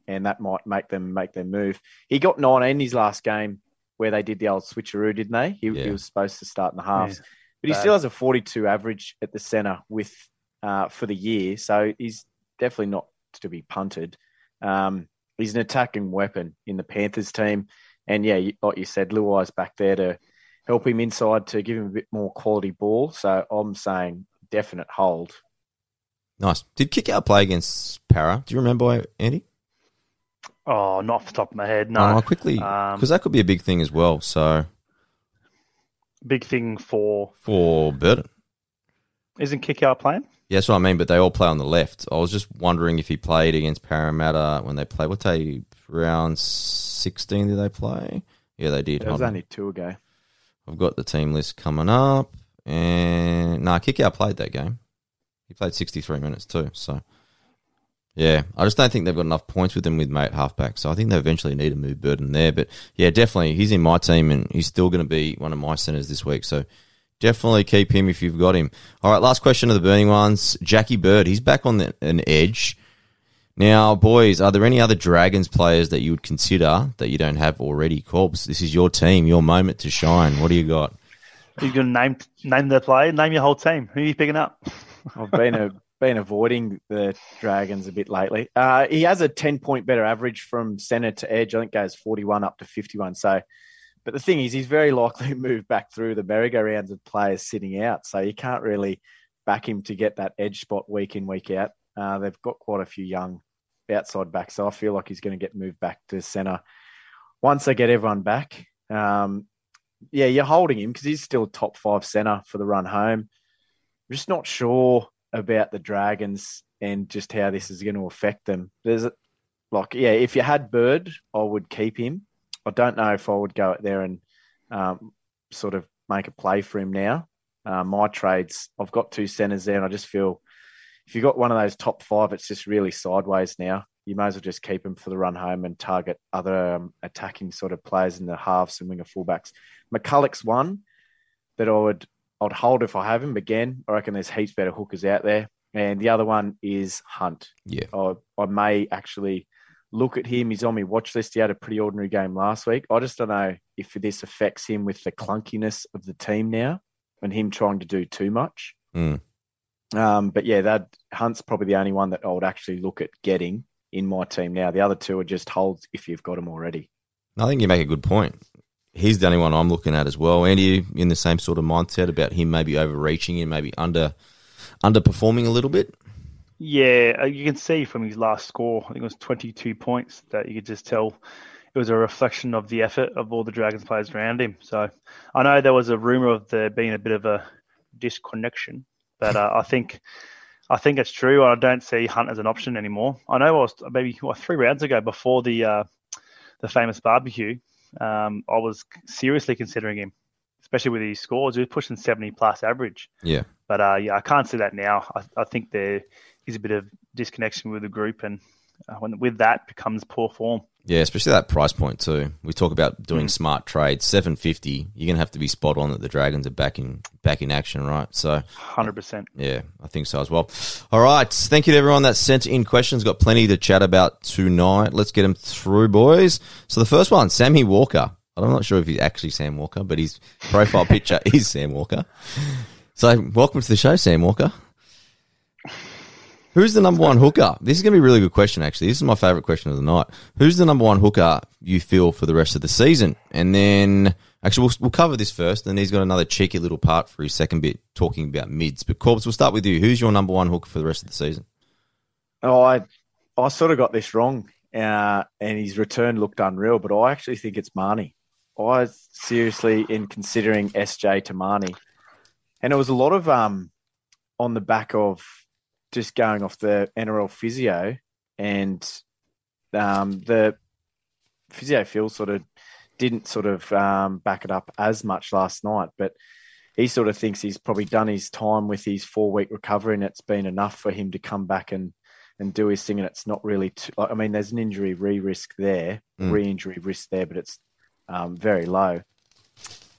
and that might make them make their move. He got nine in his last game where they did the old switcheroo, didn't they? He, yeah. he was supposed to start in the halves, yeah. but he Bad. still has a forty-two average at the centre with uh, for the year, so he's definitely not to be punted. Um, he's an attacking weapon in the Panthers team, and yeah, like you said, Luai's back there to help him inside to give him a bit more quality ball. So I'm saying definite hold. Nice. Did Kikau play against Para? Do you remember, Andy? Oh, not off the top of my head. No. Oh, quickly, because um, that could be a big thing as well. So, big thing for for Burton. Isn't Kikau playing? Yeah, that's what I mean. But they all play on the left. I was just wondering if he played against Parramatta when they played. What they round sixteen did they play? Yeah, they did. It was only two ago. I've got the team list coming up, and nah, Kikau played that game. He played 63 minutes too. So, yeah, I just don't think they've got enough points with him with mate halfback. So I think they eventually need to move Burton there. But yeah, definitely, he's in my team, and he's still going to be one of my centers this week. So definitely keep him if you've got him. All right, last question of the burning ones. Jackie Bird, he's back on the, an edge. Now, boys, are there any other Dragons players that you would consider that you don't have already? Corpse, this is your team, your moment to shine. What do you got? You're going to name name the player, name your whole team. Who are you picking up? I've been a, been avoiding the Dragons a bit lately. Uh, he has a ten point better average from centre to edge. I think goes forty one up to fifty one. So, but the thing is, he's very likely moved back through the merry-go-rounds of players sitting out. So you can't really back him to get that edge spot week in week out. Uh, they've got quite a few young outside backs, so I feel like he's going to get moved back to centre once they get everyone back. Um, yeah, you're holding him because he's still top five centre for the run home. I'm just not sure about the Dragons and just how this is going to affect them. There's like, yeah, if you had Bird, I would keep him. I don't know if I would go out there and um, sort of make a play for him now. Uh, my trades, I've got two centres there, and I just feel if you've got one of those top five, it's just really sideways now. You may as well just keep him for the run home and target other um, attacking sort of players in the halves and winger fullbacks. McCullough's one. that I would I'd hold if I have him. Again, I reckon there's heaps better hookers out there. And the other one is Hunt. Yeah. I, I may actually look at him. He's on my watch list. He had a pretty ordinary game last week. I just don't know if this affects him with the clunkiness of the team now and him trying to do too much. Mm. Um, but yeah, that Hunt's probably the only one that I would actually look at getting in my team now. The other two are just holds if you've got them already. I think you make a good point. He's the only one I'm looking at as well. Andy, you in the same sort of mindset about him maybe overreaching and maybe under underperforming a little bit? Yeah, uh, you can see from his last score, I think it was 22 points, that you could just tell it was a reflection of the effort of all the Dragons players around him. So I know there was a rumor of there being a bit of a disconnection, but uh, I think I think it's true. I don't see Hunt as an option anymore. I know I was maybe what, three rounds ago before the uh, the famous barbecue. Um, I was seriously considering him, especially with his scores. He was pushing 70 plus average. Yeah. But uh, yeah, I can't see that now. I, I think there is a bit of disconnection with the group, and uh, when with that becomes poor form. Yeah, especially that price point too. We talk about doing smart trades. Seven fifty, you're gonna have to be spot on that the Dragons are back in back in action, right? So Hundred percent. yeah, I think so as well. All right, thank you to everyone that sent in questions. Got plenty to chat about tonight. Let's get them through, boys. So the first one, Sammy Walker. I'm not sure if he's actually Sam Walker, but his profile picture is Sam Walker. So welcome to the show, Sam Walker. Who's the number one hooker? This is going to be a really good question, actually. This is my favorite question of the night. Who's the number one hooker you feel for the rest of the season? And then, actually, we'll, we'll cover this first. And he's got another cheeky little part for his second bit talking about mids. But, Corbs, we'll start with you. Who's your number one hooker for the rest of the season? Oh, I I sort of got this wrong, uh, and his return looked unreal. But I actually think it's Marnie. I seriously in considering SJ to Marnie, and it was a lot of um on the back of just going off the NRL physio and um, the physio Phil sort of didn't sort of um, back it up as much last night, but he sort of thinks he's probably done his time with his four week recovery and it's been enough for him to come back and and do his thing. And it's not really, too, I mean, there's an injury re risk there, Mm. re injury risk there, but it's um, very low.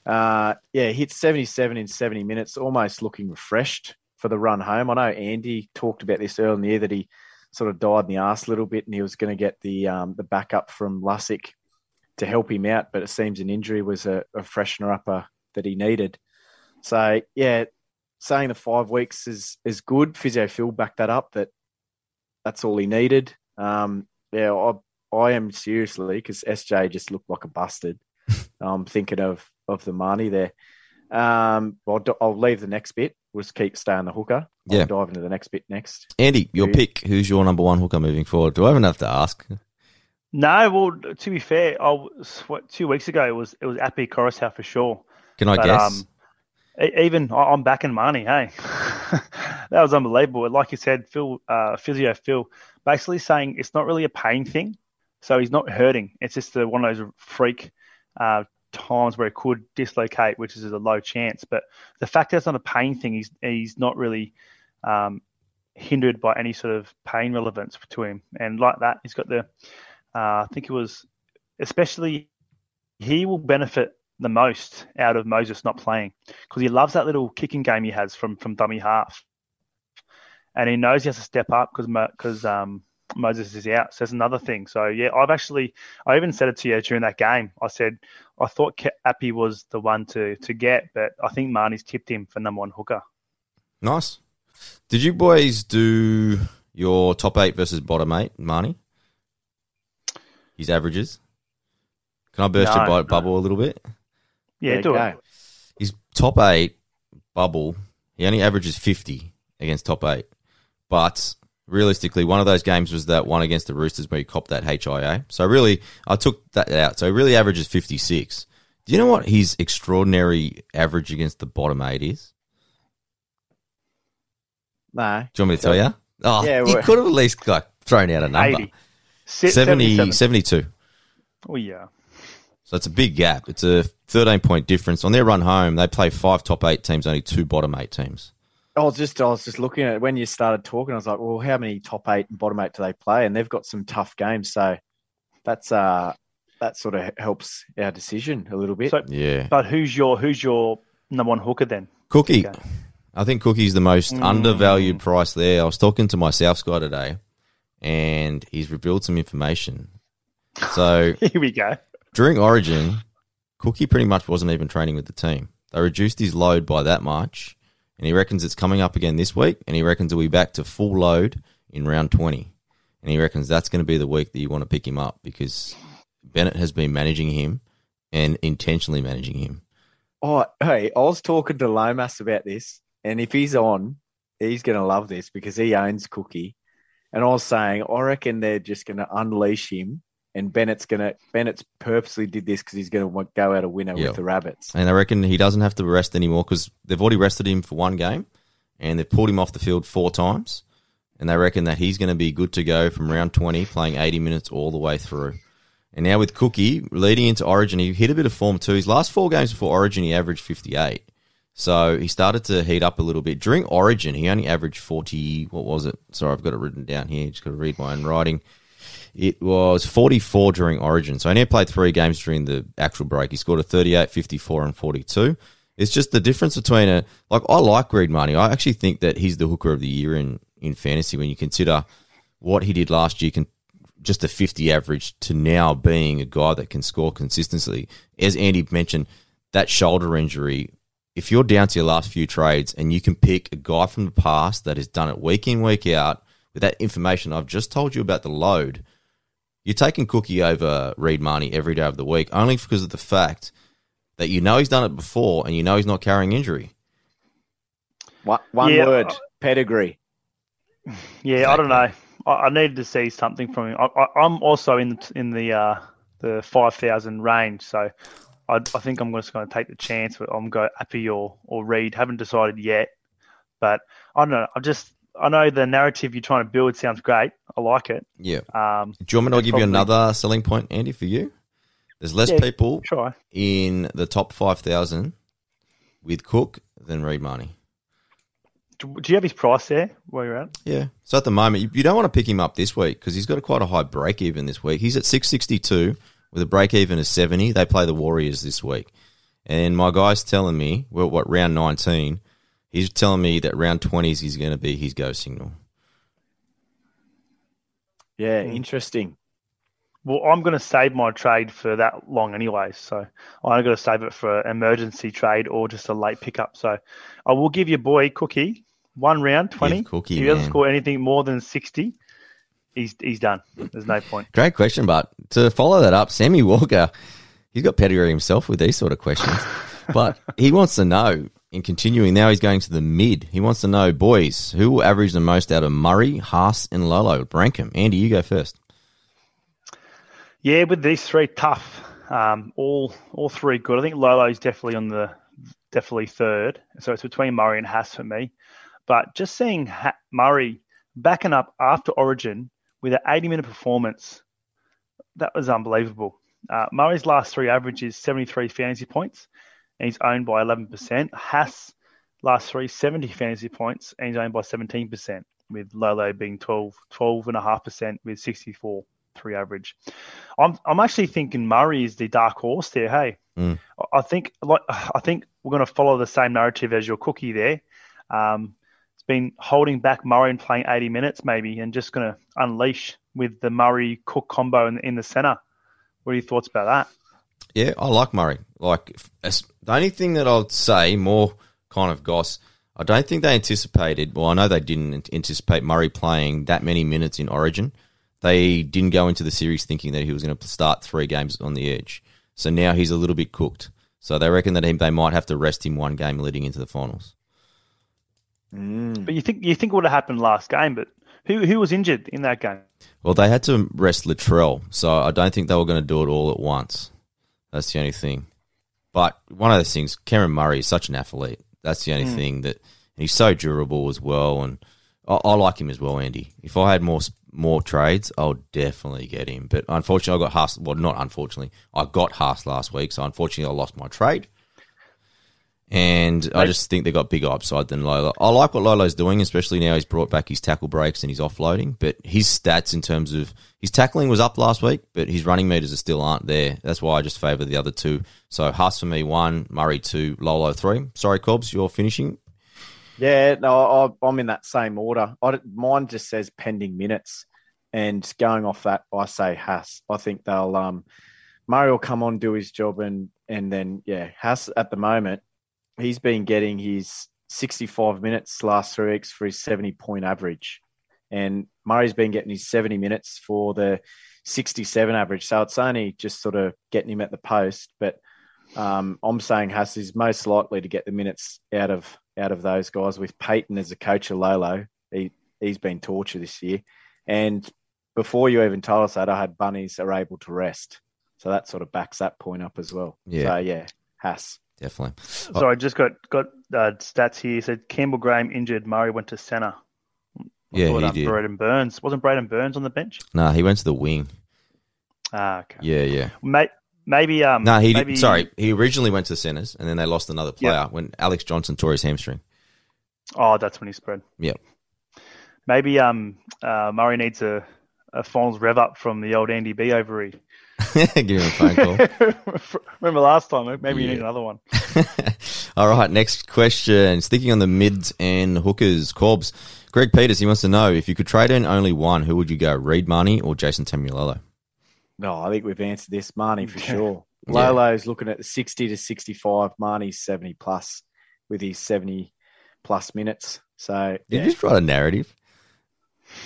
Uh, yeah, hit 77 in 70 minutes, almost looking refreshed for the run home. I know Andy talked about this earlier in the year that he sort of died in the arse a little bit and he was going to get the um, the backup from Lussick to help him out, but it seems an injury was a, a freshener upper that he needed. So yeah, saying the five weeks is is good. Physio Phil backed that up that that's all he needed. Um, yeah, I I am seriously because SJ just looked like a busted. I'm thinking of of the money there. Um, I'll, I'll leave the next bit. We'll just keep staying the hooker. I'll Yeah. dive into the next bit next. Andy, your Who? pick. Who's your number one hooker moving forward? Do I even have to ask? No, well, to be fair, I was, what, two weeks ago it was it was Api Koroisau for sure. Can I But, guess? um, Even I- I'm back in money. Hey, that was unbelievable. Like you said, Phil, uh, physio Phil, basically saying it's not really a pain thing, so he's not hurting. It's just a, one of those freak uh, times where it could dislocate, which is a low chance. But the fact that it's not a pain thing, he's he's not really um, hindered by any sort of pain relevance to him. And like that, he's got the, uh, I think it was, especially, he will benefit the most out of Moses not playing because he loves that little kicking game he has from from dummy half, and he knows he has to step up because because um, Moses is out. So that's another thing. So yeah, I've actually I even said it to you during that game. I said I thought Api was the one to to get, but I think Marnie's tipped him for number one hooker. nice. Did you boys do your top eight versus bottom eight, Marnie? His averages. Can I burst No, your no. bubble a little bit? Yeah, Yeah, do go. it. His top eight bubble, he only averages 50 against top eight. But realistically, one of those games was that one against the Roosters where he copped that HIA. So really, I took that out. So he really averages 56. Do you know what his extraordinary average against the bottom eight is? No, Do you want me to tell you? Oh, Yeah, he could have at least like thrown out a number. 80. 70, 72. Oh yeah. So it's a big gap. It's a 13 point difference. On their run home, they play five top eight teams, only two bottom eight teams. I was just I was just looking at it when you started talking. I was like, well, how many top eight and bottom eight do they play? And they've got some tough games, so that's uh that sort of helps our decision a little bit. So, Yeah. but who's your who's your number one hooker then? Cookie. Okay. I think Cookie's the most Mm. undervalued price there. I was talking to my South guy today, and he's revealed some information. So Here we go. during Origin, Cookie pretty much wasn't even training with the team. They reduced his load by that much, and he reckons it's coming up again this week, and he reckons he'll be back to full load in round 20. And he reckons that's going to be the week that you want to pick him up because Bennett has been managing him and intentionally managing him. Oh, hey, I was talking to Lomas about this, and if he's on, he's going to love this because he owns Cookie. And I was saying, I reckon they're just going to unleash him, and Bennett's to Bennett's purposely did this because he's going to go out a winner Yeah. with the rabbits. And I reckon he doesn't have to rest anymore because they've already rested him for one game and they've pulled him off the field four times. And they reckon that he's going to be good to go from round 20, playing 80 minutes all the way through. And now with Cookie leading into Origin, he hit a bit of form too. His last four games before Origin, he averaged 58. So he started to heat up a little bit. During Origin, he only averaged 40. What was it? Sorry, I've got it written down here. Just got to read my own writing. It was 44 during Origin. So he only played three games during the actual break. He scored a 38, 54, and 42. It's just the difference between a like I like Reed Marnie. I actually think that he's the hooker of the year in in fantasy when you consider what he did last year. Can just a 50 average to now being a guy that can score consistently. As Andy mentioned, that shoulder injury. If you're down to your last few trades and you can pick a guy from the past that has done it week in week out with that information I've just told you about the load, you're taking Cookie over Reed Marnie every day of the week only because of the fact that you know he's done it before and you know he's not carrying injury. One, one Yeah, word, pedigree. Yeah, I don't know. I, I needed to see something from him. I, I, I'm also in the in the uh, the five thousand range, so I, I think I'm just going to take the chance. But I'm going to go Appy or or Reed. Haven't decided yet, but I don't know. I just I know the narrative you're trying to build sounds great. I like it. Yeah. Um, Do you want me to give you another selling point, Andy, for you? There's less Yeah. people try. in the top 5,000 with Cook than Reed Marnie. Do, do you have his price there? Where you're at? Yeah. So at the moment, you, you don't want to pick him up this week because he's got a quite a high break even this week. He's at 662 with a break even of 70. They play the Warriors this week. And my guy's telling me, well, what, round 19, he's telling me that round 20s he's going to be his go signal. Yeah, Hmm. interesting. Well, I'm going to save my trade for that long anyway, so I'm going to save it for an emergency trade or just a late pickup. So I will give your boy Cookie one round, 20. Cookie, if he doesn't man. score anything more than 60, he's he's done. There's no point. Great question, but to follow that up, Sammy Walker, he's got pedigree himself with these sort of questions. but he wants to know, in continuing, now he's going to the mid. He wants to know, boys, who will average the most out of Murray, Haas, and Lolo? Rank. Andy, you go first. Yeah, with these three, tough. Um, all all three good. I think Lolo's definitely on the definitely third. So it's between Murray and Haas for me. But just seeing ha- Murray backing up after Origin with an 80 minute performance, that was unbelievable. Uh, Murray's last three averages 73 fantasy points, and he's owned by 11%. Haas last three 70 fantasy points, and he's owned by 17%, with Lolo being 12 12.5% with 64 three average. I'm I'm actually thinking Murray is the dark horse there. Hey, Mm. I- think like I think we're going to follow the same narrative as your cookie there. Um, it's been holding back Murray and playing 80 minutes maybe, and just going to unleash with the Murray Cook combo in, in the center. What are your thoughts about that? Yeah, I like Murray. Like if- as, the only thing that I'd say, more kind of goss, I don't think they anticipated. Well, I know they didn't anticipate Murray playing that many minutes in Origin. They didn't go into the series thinking that he was going to start three games on the edge. So now he's a little bit cooked. So they reckon that he, they might have to rest him one game leading into the finals. Mm. But you think you think it would have happened last game, but who who was injured in that game? Well, they had to rest Latrell, so I don't think they were going to do it all at once. That's the only thing. But one of those things, Cameron Murray is such an athlete. That's the only mm. thing that and he's so durable as well, and I, I like him as well, Andy. If I had more more trades, I'll definitely get him. But unfortunately, I got Haas. Well, not unfortunately, I got Haas last week, so unfortunately, I lost my trade. And I just think they got bigger upside than Lolo. I like what Lolo's doing, especially now he's brought back his tackle breaks and his offloading. But his stats in terms of his tackling was up last week, but his running meters are still aren't there. That's why I just favour the other two. So Haas for me one, Murray two, Lolo three. Sorry, Corbs, you're finishing. Yeah, no, I, I'm in that same order. I, mine just says pending minutes, and going off that, I say Haas. I think they'll um, Murray will come on do his job, and and then yeah, Haas at the moment, he's been getting his 65 minutes last three weeks for his 70 point average, and Murray's been getting his 70 minutes for the 67 average. So it's only just sort of getting him at the post, but um, I'm saying Haas is most likely to get the minutes out of out of those guys. With Payten as a coach of Lolo, he he's been torture this year. And before you even told us that, I had bunnies are able to rest, so that sort of backs that point up as well. Yeah. So yeah, Haas. Definitely. So I just got got uh, stats here. Said Campbell Graham injured. Murray went to centre. Yeah, he did. Braidon Burns wasn't Braidon Burns on the bench. Nah, he went to the wing. Ah, okay. Yeah, yeah. May, maybe um. No, he maybe, did. Sorry, he originally went to the centers, and then they lost another player Yeah. when Alex Johnston tore his hamstring. Oh, that's when he spread. Yeah. Maybe um uh, Murray needs a a Fonz rev up from the old Andy B ovary. Give him a phone call. Remember last time? Eh? Maybe you need another one. All right, next question. Sticking on the mids and hookers, Corbs. Greg Peters, he wants to know if you could trade in only one, who would you go, Reed Marnie or Jason Taumalolo? No, I think we've answered this. Marnie for sure. Yeah. Lolo's looking at 60 to 65. Marnie's 70 plus with his 70 plus minutes. So Did yeah. you just write a narrative?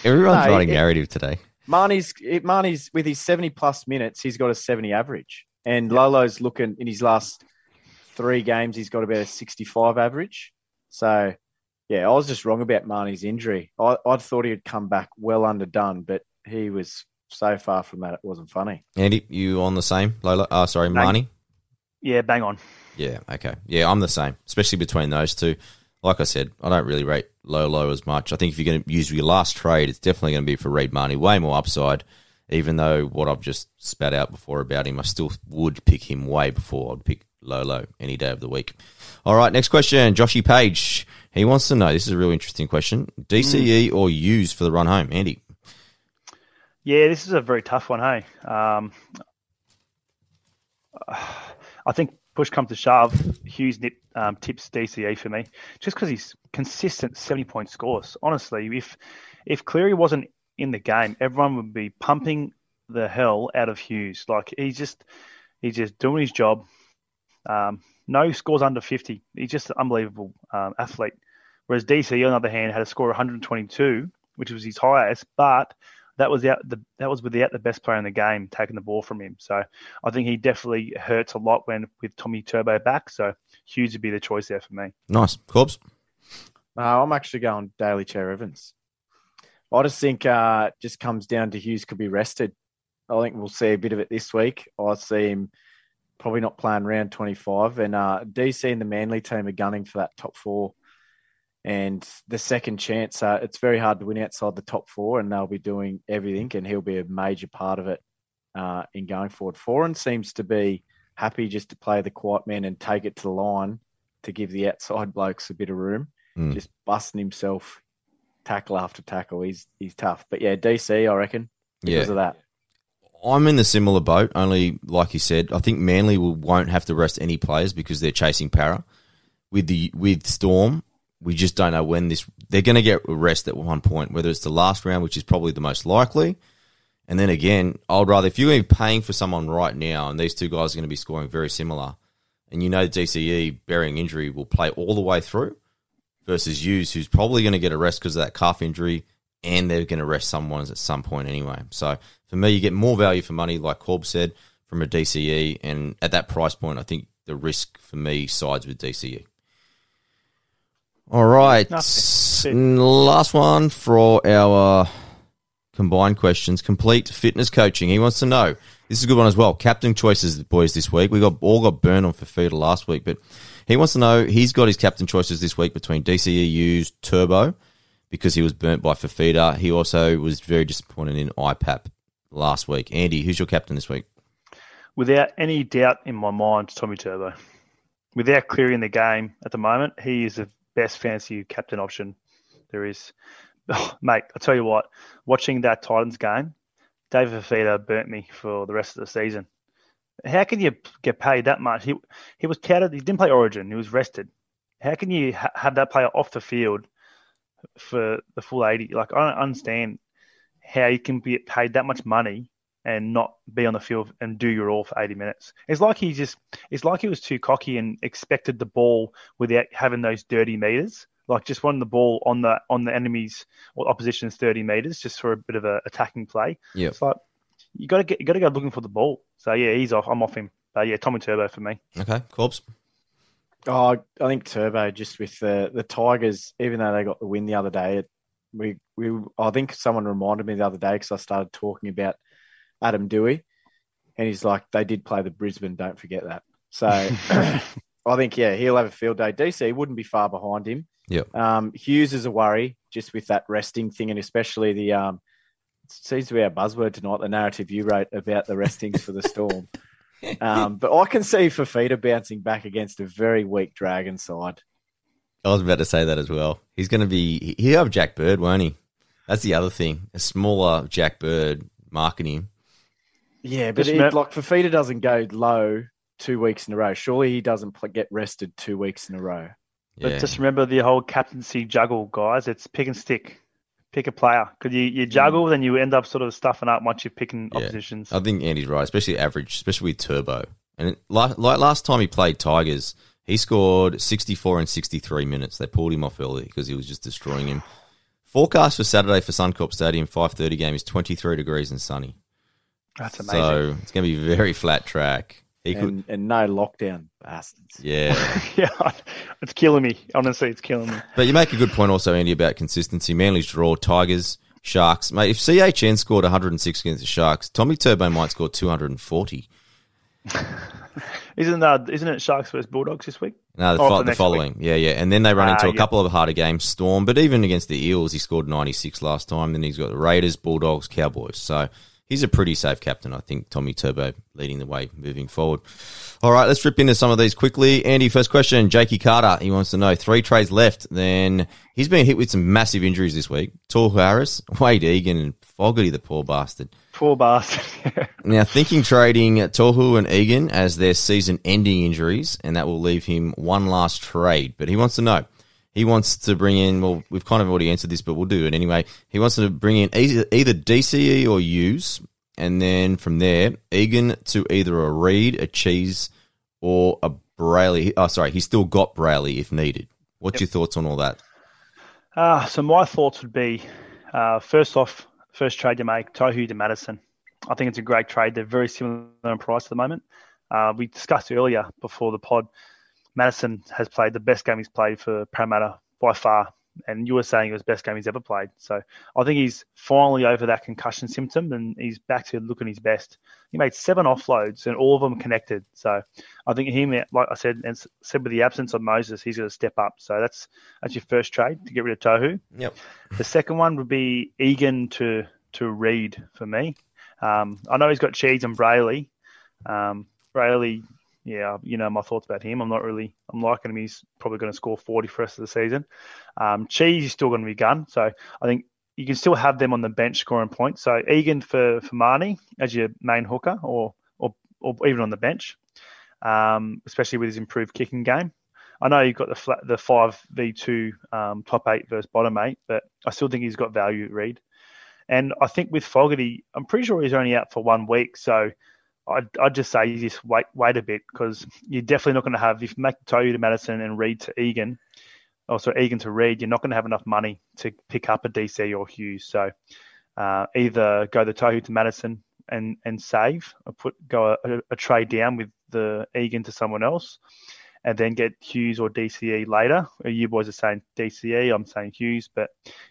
Everyone's No, writing it- narrative today. Marnie's Marnie's with his 70 plus minutes, he's got a 70 average. And Lolo's looking in his last three games, he's got about a 65 average. So, yeah, I was just wrong about Marnie's injury. I, I thought he'd come back well underdone, but he was so far from that, it wasn't funny. Andy, you on the same? Lolo? Oh, uh, sorry, Bang. Marnie? Yeah, bang on. Yeah, okay. Yeah, I'm the same, especially between those two. Like I said, I don't really rate Lolo as much. I think if you're going to use your last trade, it's definitely going to be for Reid Marnie. Way more upside, even though what I've just spat out before about him, I still would pick him way before I'd pick Lolo any day of the week. All right, next question. Joshy Page. He wants to know this is a real interesting question DCE or use for the run home? Andy. Yeah, this is a very tough one. Hey, um, I think push comes to shove, Hughes nip, um, tips DCE for me, just because he's consistent seventy point scores. Honestly, if if Cleary wasn't in the game, everyone would be pumping the hell out of Hughes. Like he's just he's just doing his job. Um, no scores under fifty. He's just an unbelievable um, athlete. Whereas DC, on the other hand, had a score of 122, which was his highest, but that was out the that was without the best player in the game taking the ball from him. So I think he definitely hurts a lot when with Tommy Turbo back. So Hughes would be the choice there for me. Nice. Corbs. No, I'm actually going Daly Cherry-Evans. I just think uh, just comes down to Hughes could be rested. I think we'll see a bit of it this week. I see him probably not playing round 25. And uh, DC and the Manly team are gunning for that top four. And the second chance, uh, it's very hard to win outside the top four, and they'll be doing everything, and he'll be a major part of it uh, in going forward. Foreign seems to be happy just to play the quiet man and take it to the line to give the outside blokes a bit of room Mm. just busting himself tackle after tackle. He's he's tough. But yeah, DC, I reckon, because Yeah. of that. I'm in the similar boat, only like you said, I think Manly will, won't have to rest any players because they're chasing para. With the with Storm, we just don't know when this they're going to get rest at one point, whether it's the last round, which is probably the most likely. And then again, I'd rather if you're paying for someone right now, and these two guys are going to be scoring very similar, and you know DCE bearing injury will play all the way through, versus Hughes, who's probably going to get a rest because of that calf injury, and they're going to rest someone at some point anyway. So for me, you get more value for money, like Corb said, from a DCE, and at that price point, I think the risk for me sides with DCE. All right, last one for our combined questions. Complete fitness coaching. He wants to know. This is a good one as well. Captain choices, boys, this week. We got all got burned on Fifita last week, but he wants to know. He's got his captain choices this week between DCEU's Turbo because he was burnt by Fifita. He also was very disappointed in IPAP last week. Andy, who's your captain this week? Without any doubt in my mind, Tommy Turbo. without clearing the game at the moment, he is the best fantasy captain option there is. Oh, mate, I'll tell you what, watching that Titans game, David Fifita burnt me for the rest of the season. How can you get paid that much? He he was touted. He didn't play Origin. He was rested. How can you ha- have that player off the field for the full eighty? Like I don't understand how you can be paid that much money and not be on the field and do your all for 80 minutes. It's like he just, it's like he was too cocky and expected the ball without having those dirty meters. Like just wanting the ball on the on the enemy's or opposition's 30 meters just for a bit of a attacking play. Yeah. It's like you got to get you got to go looking for the ball. So yeah, he's off. I'm off him. But yeah, Tommy Turbo for me. Okay, Corbs. Oh, I think Turbo just with the the Tigers, even though they got the win the other day, it, we we I think someone reminded me the other day because I started talking about Adam Doueihi, and he's like, they did play the Brisbane. Don't forget that. So I think yeah, he'll have a field day. DC wouldn't be far behind him. Yeah. Um, Hughes is a worry just with that resting thing, and especially the um, it seems to be our buzzword tonight. The narrative you wrote about the restings for the Storm. Um, but I can see Fifita bouncing back against a very weak Dragon side. I was about to say that as well. He's going to be. He'll have Jack Bird, won't he? That's the other thing. A smaller Jack Bird marketing him. Yeah, but Just it, met- like Fifita doesn't go low two weeks in a row. Surely he doesn't pl- get rested two weeks in a row. Yeah. But just remember the whole captaincy juggle, guys. It's pick and stick. Pick a player because you, you mm. juggle, then you end up sort of stuffing up once you're picking Yeah. oppositions. I think Andy's right, especially average, especially with Turbo. And it, like, like last time he played Tigers, he scored 64 and 63 minutes. They pulled him off early because he was just destroying him. Forecast for Saturday for Suncorp Stadium 5:30 game is 23 degrees and sunny. That's amazing. So it's going to be very flat track. He could, And, and no lockdown bastards. yeah. yeah, it's killing me. Honestly, it's killing me. But you make a good point also, Andy, about consistency. Manly's draw, Tigers, Sharks. Mate, if CHN scored 106 against the Sharks, Tommy Turbo might score 240. Isn't uh, isn't it Sharks versus Bulldogs this week? No, the, Oh, fo- the following. Yeah, yeah. And then they run Ah, into a yeah. couple of harder games, Storm. But even against the Eels, he scored 96 last time. Then he's got the Raiders, Bulldogs, Cowboys. So he's a pretty safe captain, I think. Tommy Turbo leading the way moving forward. All right, let's rip into some of these quickly. Andy, first question. Jakey Carter, he wants to know three trades left. Then he's been hit with some massive injuries this week. Tohu Harris, Wade Egan, and Fogarty, the poor bastard. Poor bastard. Now, thinking trading Tohu and Egan as their season ending injuries, and that will leave him one last trade. But he wants to know. He wants to bring in, well, we've kind of already answered this, but we'll do it anyway. He wants to bring in either, either DCE or use, and then from there, Egan to either a Reed, a Cheese, or a Brailey. Oh, sorry, he's still got Brailey if needed. What's your thoughts on all that? Uh, so my thoughts would be, uh, first off, first trade you make, Tohu to Matterson. I think it's a great trade. They're very similar in price at the moment. Uh, we discussed earlier before the pod, Matterson has played the best game he's played for Parramatta by far. And you were saying it was the best game he's ever played. So I think he's finally over that concussion symptom and he's back to looking his best. He made seven offloads and all of them connected. So I think him, like I said, and said with the absence of Moses, he's going to step up. So that's that's your first trade to get rid of Tohu. Yep. The second one would be Egan to to Reed for me. Um, I know he's got Cheese and Brailey. Um, Brailey, yeah, you know my thoughts about him. I'm not really, I'm liking him. He's probably going to score 40 for the rest of the season. Um, Cheese is still going to be gun. So I think you can still have them on the bench scoring points. So Egan for, for Marnie as your main hooker or, or, or even on the bench, um, especially with his improved kicking game. I know you've got the flat, the five v two um, top eight versus bottom eight, but I still think he's got value. Reed, and I think with Fogarty, I'm pretty sure he's only out for one week, so I'd, I'd just say just wait wait a bit because you're definitely not going to have if Tohu to Matterson and Reed to Egan, also Egan to Reed, you're not going to have enough money to pick up a DC or Hughes. So uh, either go the Tohu to Matterson and and save, or put go a, a trade down with the Egan to someone else and then get Hughes or DCE later. You boys are saying DCE, I'm saying Hughes, but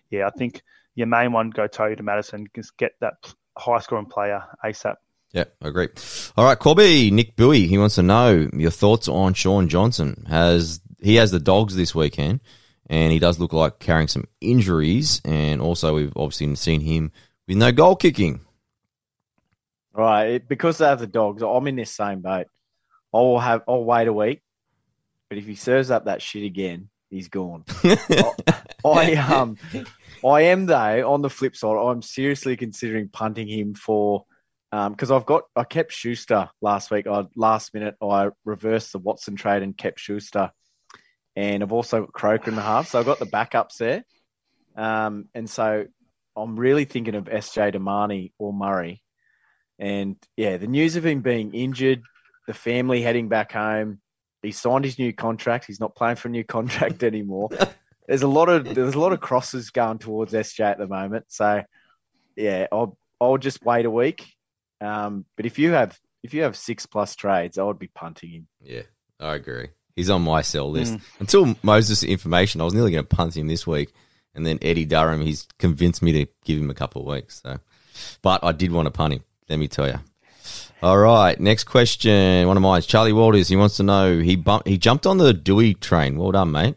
yeah, I think your main one go Tohu to Matterson, just get that high scoring player ASAP. Yeah, I agree. All right, Corby, Nick Bowie, he wants to know your thoughts on Shaun Johnson. Has he has the dogs this weekend, and he does look like carrying some injuries, and also we've obviously seen him with no goal kicking. Right, because they have the dogs, I'm in this same boat. I'll have I'll wait a week but if he serves up that shit again, he's gone. I um, I am though. On the flip side, I'm seriously considering punting him for because I've got I kept Schuster last week. I last minute I reversed the Watson trade and kept Schuster, and I've also got Croker in the half, so I've got the backups there. Um, and so I'm really thinking of SJ Damani or Murray. And yeah, the news of him being injured, the family heading back home, he signed his new contract. He's not playing for a new contract anymore. there's a lot of there's a lot of crosses going towards SJ at the moment. So yeah, I'll I'll just wait a week. Um, but if you have if you have six plus trades, I would be punting him. Yeah, I agree. He's on my sell list. Mm. Until Moses information, I was nearly going to punt him this week. And then Eddie Durham, he's convinced me to give him a couple of weeks. So, but I did want to punt him. Let me tell you. All right, next question. One of mine, is Charlie Walters. He wants to know he bumped, he jumped on the Doueihi train. Well done, mate.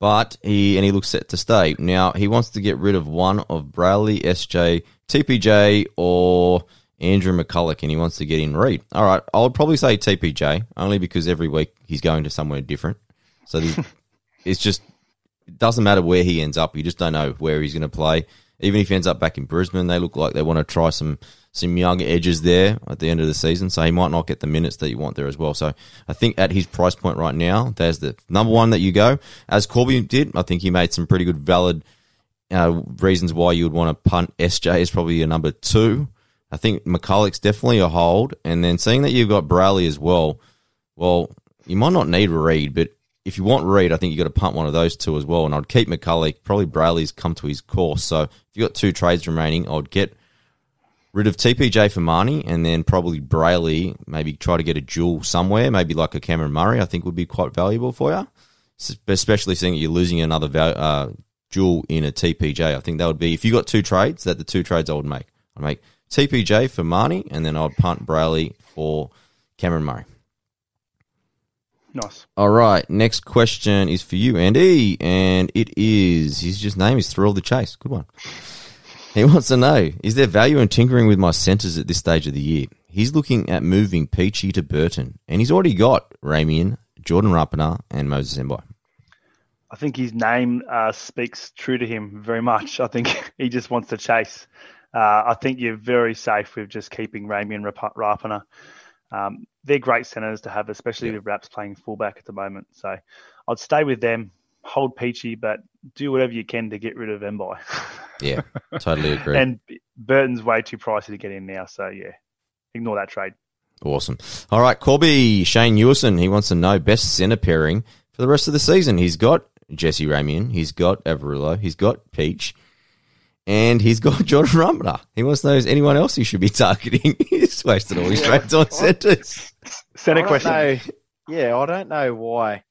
But he and he looks set to stay. Now he wants to get rid of one of Brailey, SJ, TPJ, or Andrew McCullough, and he wants to get in Reed. All right, I would probably say TPJ only because every week he's going to somewhere different. So it's just it doesn't matter where he ends up. You just don't know where he's going to play. Even if he ends up back in Brisbane, they look like they want to try some some young edges there at the end of the season. So he might not get the minutes that you want there as well. So I think at his price point right now, there's the number one that you go. As Corby did, I think he made some pretty good valid uh, reasons why you would want to punt SJ is probably your number two. I think McCullough's definitely a hold. And then seeing that you've got Brailey as well, well, you might not need Reed, but if you want Reed, I think you've got to punt one of those two as well. And I'd keep McCullough. Probably Brailey's come to his course. So if you've got two trades remaining, I'd get rid of TPJ for Marnie and then probably Brailey, Maybe try to get a jewel somewhere. Maybe like a Cameron Murray. I think would be quite valuable for you, especially seeing that you're losing another uh, jewel in a TPJ. I think that would be if you got two trades. That the two trades I would make. I'd make TPJ for Marnie and then I'd punt Brailey for Cameron Murray. Nice. All right. Next question is for you, Andy, and it is his just name is Thrill the Chase. Good one. He wants to know: Is there value in tinkering with my centres at this stage of the year? He's looking at moving Peachy to Burton, and he's already got Ramien, Jordan Rapana, and Moses Mbye. I think his name uh, speaks true to him very much. I think he just wants to chase. Uh, I think you're very safe with just keeping Ramien Rapana. Um, they're great centres to have, especially with Raps playing fullback at the moment. So I'd stay with them, hold Peachy, but do whatever you can to get rid of Mbye. yeah, totally agree. and Burton's way too pricey to get in now. So yeah, ignore that trade. Awesome. All right, Corby, Shane Ewison, he wants to know best centre pairing for the rest of the season. He's got Jesse Ramien, he's got Averillo, he's got Peach, and he's got Jordan Rapana. He wants to know is anyone else he should be targeting. he's wasted all his trades on centres. Centre question. Know, yeah, I don't know why.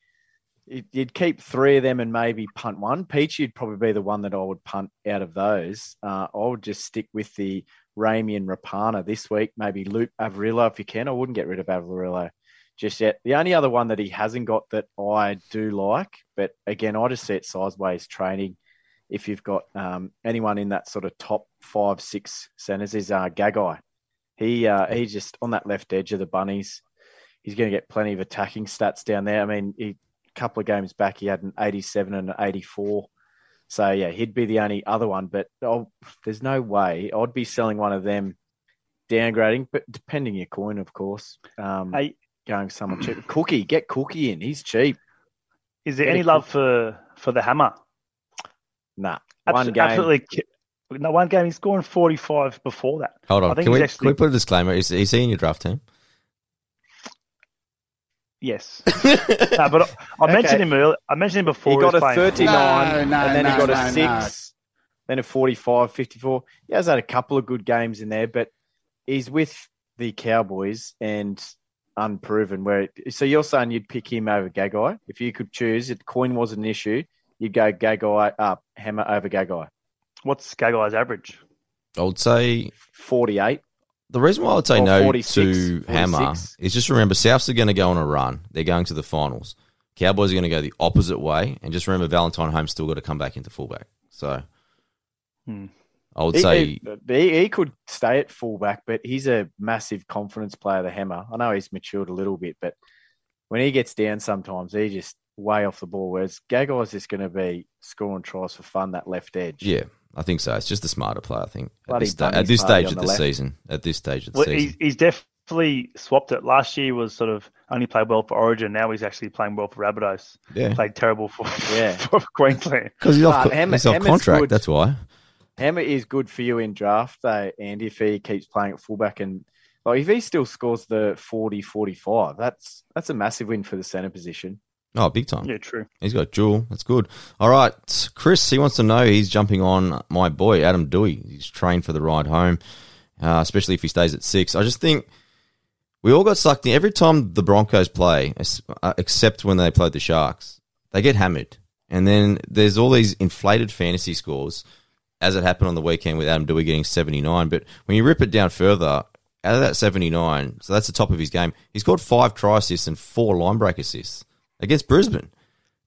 You'd keep three of them and maybe punt one. Peach, you'd probably be the one that I would punt out of those. Uh, I would just stick with the Ramien Rapana this week. Maybe loop Averillo if you can. I wouldn't get rid of Averillo just yet. The only other one that he hasn't got that I do like, but again, I just see it sideways training if you've got um, anyone in that sort of top five, six centers, is uh, Gagai. He uh, he's just on that left edge of the bunnies. He's going to get plenty of attacking stats down there. I mean, he, a couple of games back, he had an 87 and an 84. So yeah, he'd be the only other one. But oh, there's no way I'd be selling one of them, downgrading. But depending your coin, of course. Um, hey, going someone cheap. Cookie, get Cookie in. He's cheap. Is there get any love for for the hammer? Nah, one game. Absolutely. No, one game. He's scoring 45 before that. Hold on. Can we, actually... can we put a disclaimer? Is, is he in your draft team? Yes. no, but I, I mentioned him earlier. I mentioned him before. He got he a 39 no, no, and then no, he got a 6, then a 45, 54. He has had a couple of good games in there, but he's with the Cowboys and unproven. Where So you're saying you'd pick him over Gagai? If you could choose, if coin was an issue, you go Gagai up, Hammer over Gagai. What's Gagai's average? I would say 48. The reason why I would say no 46, to 46. Hammer is just remember Souths are going to go on a run. They're going to the finals. Cowboys are going to go the opposite way, and just remember Valentine Holmes still got to come back into fullback. So hmm. I would he, say he, he, could stay at fullback, but he's a massive confidence player. The Hammer. I know he's matured a little bit, but when he gets down, sometimes he just way off the ball. Whereas Gagai's just going to be scoring tries for fun that left edge. Yeah, I think so. It's just a smarter play, I think. At this, sta- at this stage of the the left. season. At this stage of the Well, season. he's, he's definitely swapped it. Last year was sort of only played well for Origin. Now he's actually playing well for Rabbitohs. Yeah. Played terrible for, Yeah. for Queensland. Because he's, off, But Hammer- he's off contract, good. that's why. Hammer is good for you in draft day, Andy, if he keeps playing at fullback and like if he still scores the 40 45, that's that's a massive win for the centre position. Oh, big time. Yeah, true. He's got Jewel. That's good. All right. Chris, he wants to know he's jumping on my boy, Adam Doueihi. He's trained for the ride home, uh, especially if he stays at six. I just think we all got sucked in. Every time the Broncos play, uh, except when they played the Sharks, they get hammered. And then there's all these inflated fantasy scores, as it happened on the weekend with Adam Doueihi getting 79. But when you rip it down further, out of that 79, so that's the top of his game, he's got five try assists and four line break assists against Brisbane.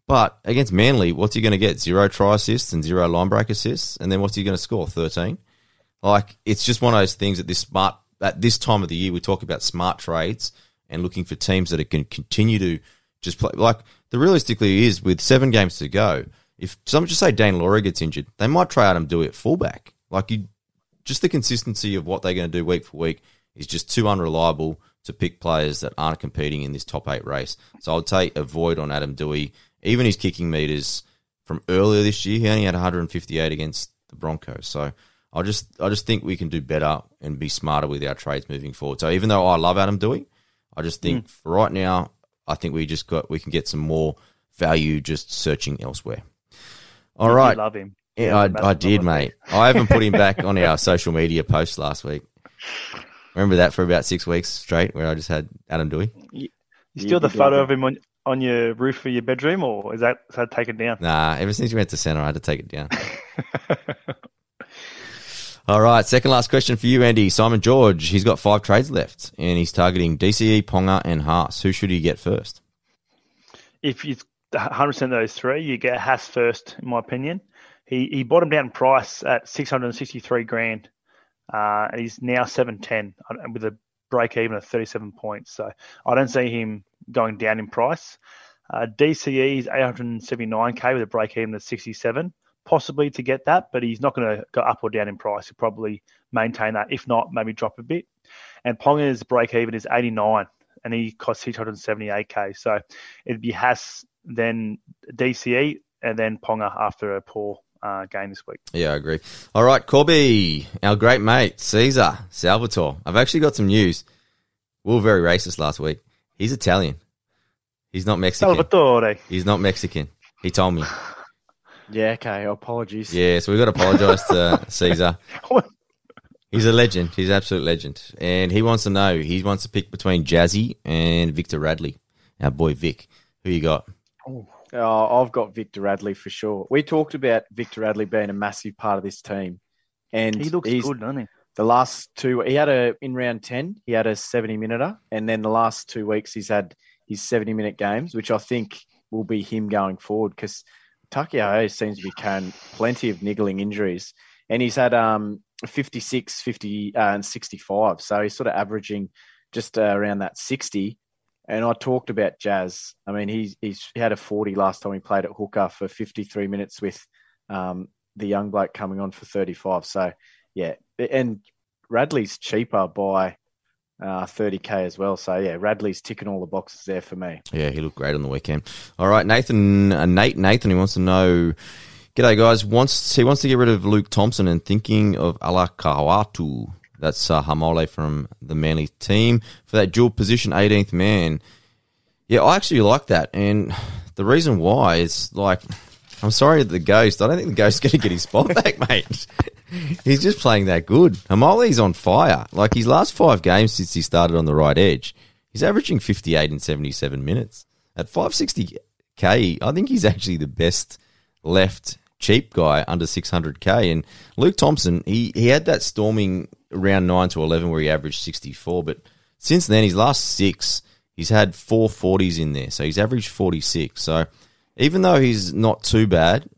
But against Manly, what's he going to get? Zero try assists and zero line break assists, and then what's he going to score? Thirteen. Like it's just one of those things at this smart at this time of the year we talk about smart trades and looking for teams that can continue to just play. Like the realistically is with seven games to go. If someone just say Daine Laurie gets injured, they might try Adam Doueihi at fullback. Like you, just the consistency of what they're going to do week for week is just too unreliable to pick players that aren't competing in this top eight race. So I'd take a void on Adam Doueihi. Even his kicking meters from earlier this year, he only had 158 against the Broncos. So I just I just think we can do better and be smarter with our trades moving forward. So even though I love Adam Doueihi, I just think mm. for right now, I think we just got we can get some more value just searching elsewhere. All You right. love him. Yeah, I, I did, mate. I haven't put him back on our social media post last week. Remember that for about six weeks straight, where I just had Adam Doueihi. You You still the photo of him on, on your roof of your bedroom, or is that, is that taken down? Nah, ever since we went to centre, I had to take it down. All right, second last question for you, Andy. Simon George, he's got five trades left, and he's targeting DCE, Ponga, and Haas. Who should he get first? if you 100% of those three, you get Haas first, in my opinion. He he bottomed out in price at 663 grand, uh, he's now 710 uh, with a break even of 37 points. So I don't see him going down in price. Uh, DCE is 879k with a break even of 67, possibly to get that, but he's not going to go up or down in price. He'll probably maintain that. If not, maybe drop a bit. And Ponga's break even is 89, and he costs 678k. So it'd be Haas, then DCE, and then Ponga after a poor uh, game this week. Yeah, I agree. All right, Corby, our great mate, Caesar Salvatore. I've actually got some news. We were very racist last week. He's Italian. He's not Mexican. Salvatore. He's not Mexican. He told me. Yeah, okay. Apologies. Yeah, so we've got to apologise to Caesar. He's a legend. He's an absolute legend. And he wants to know, he wants to pick between Jazzy and Victor Radley. Our boy Vic. Who you got? Oh, I've got Victor Radley for sure. We talked about Victor Radley being a massive part of this team, and He looks good, doesn't he? The last two, he had a in round ten, he had a seventy minuter, and then the last two weeks he's had his seventy minute games, which I think will be him going forward because Takiao seems to be carrying plenty of niggling injuries, and he's had um 56, 50, uh, and sixty five, so he's sort of averaging just uh, around that sixty. And I talked about Jazz. I mean, he's, he's he had a forty last time he played at hooker for fifty three minutes with um, the young bloke coming on for thirty five. So yeah, and Radley's cheaper by uh, 30k as well. So yeah, Radley's ticking all the boxes there for me. Yeah, he looked great on the weekend. All right, Nathan, uh, Nate, Nathan, he wants to know. G'day, guys. Wants he wants to get rid of Luke Thompson and thinking of Olakau'atu. That's uh, Haumole from the Manly team for that dual position 18th man. Yeah, I actually like that, and the reason why is like, I'm sorry, the ghost. I don't think the ghost's going to get his spot back, mate. He's just playing that good. Haumole's on fire. Like his last five games since he started on the right edge, he's averaging 58 and 77 minutes at 560k. I think he's actually the best left cheap guy under 600k. And Luke Thompson, he he had that storming around nine to 11 where he averaged 64, but since then his last six, he's had four 40s in there, so he's averaged 46. So even though he's not too bad,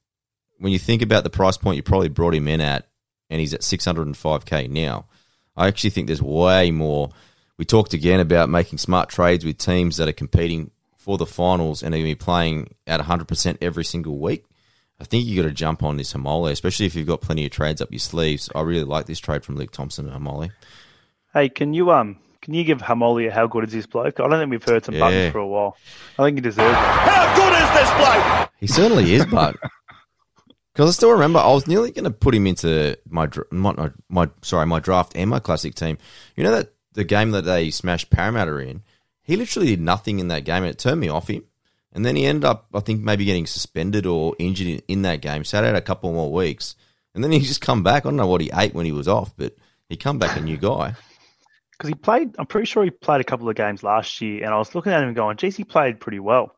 when you think about the price point you probably brought him in at, and he's at 605k now, I actually think there's way more. We talked again about making smart trades with teams that are competing for the finals and are going to be playing at 100% every single week, I think you got to jump on this Haumole, especially if you've got plenty of trades up your sleeves. I really like this trade from Luke Thompson and Haumole. Hey, can you um can you give Haumole a how good is this bloke? I don't think we've heard some Yeah. buttons for a while. I think he deserves it. How good is this bloke? He certainly is, but because I still remember, I was nearly going to put him into my, my my my sorry my draft and my classic team. You know that the game that they smashed Parramatta in, he literally did nothing in that game, and it turned me off him. And then he ended up, I think, maybe getting suspended or injured in, in that game. Sat out a couple more weeks, and then he just come back. I don't know what he ate when he was off, but he come back a new guy. Because he played, I'm pretty sure he played a couple of games last year, and I was looking at him and going, geez, he played pretty well.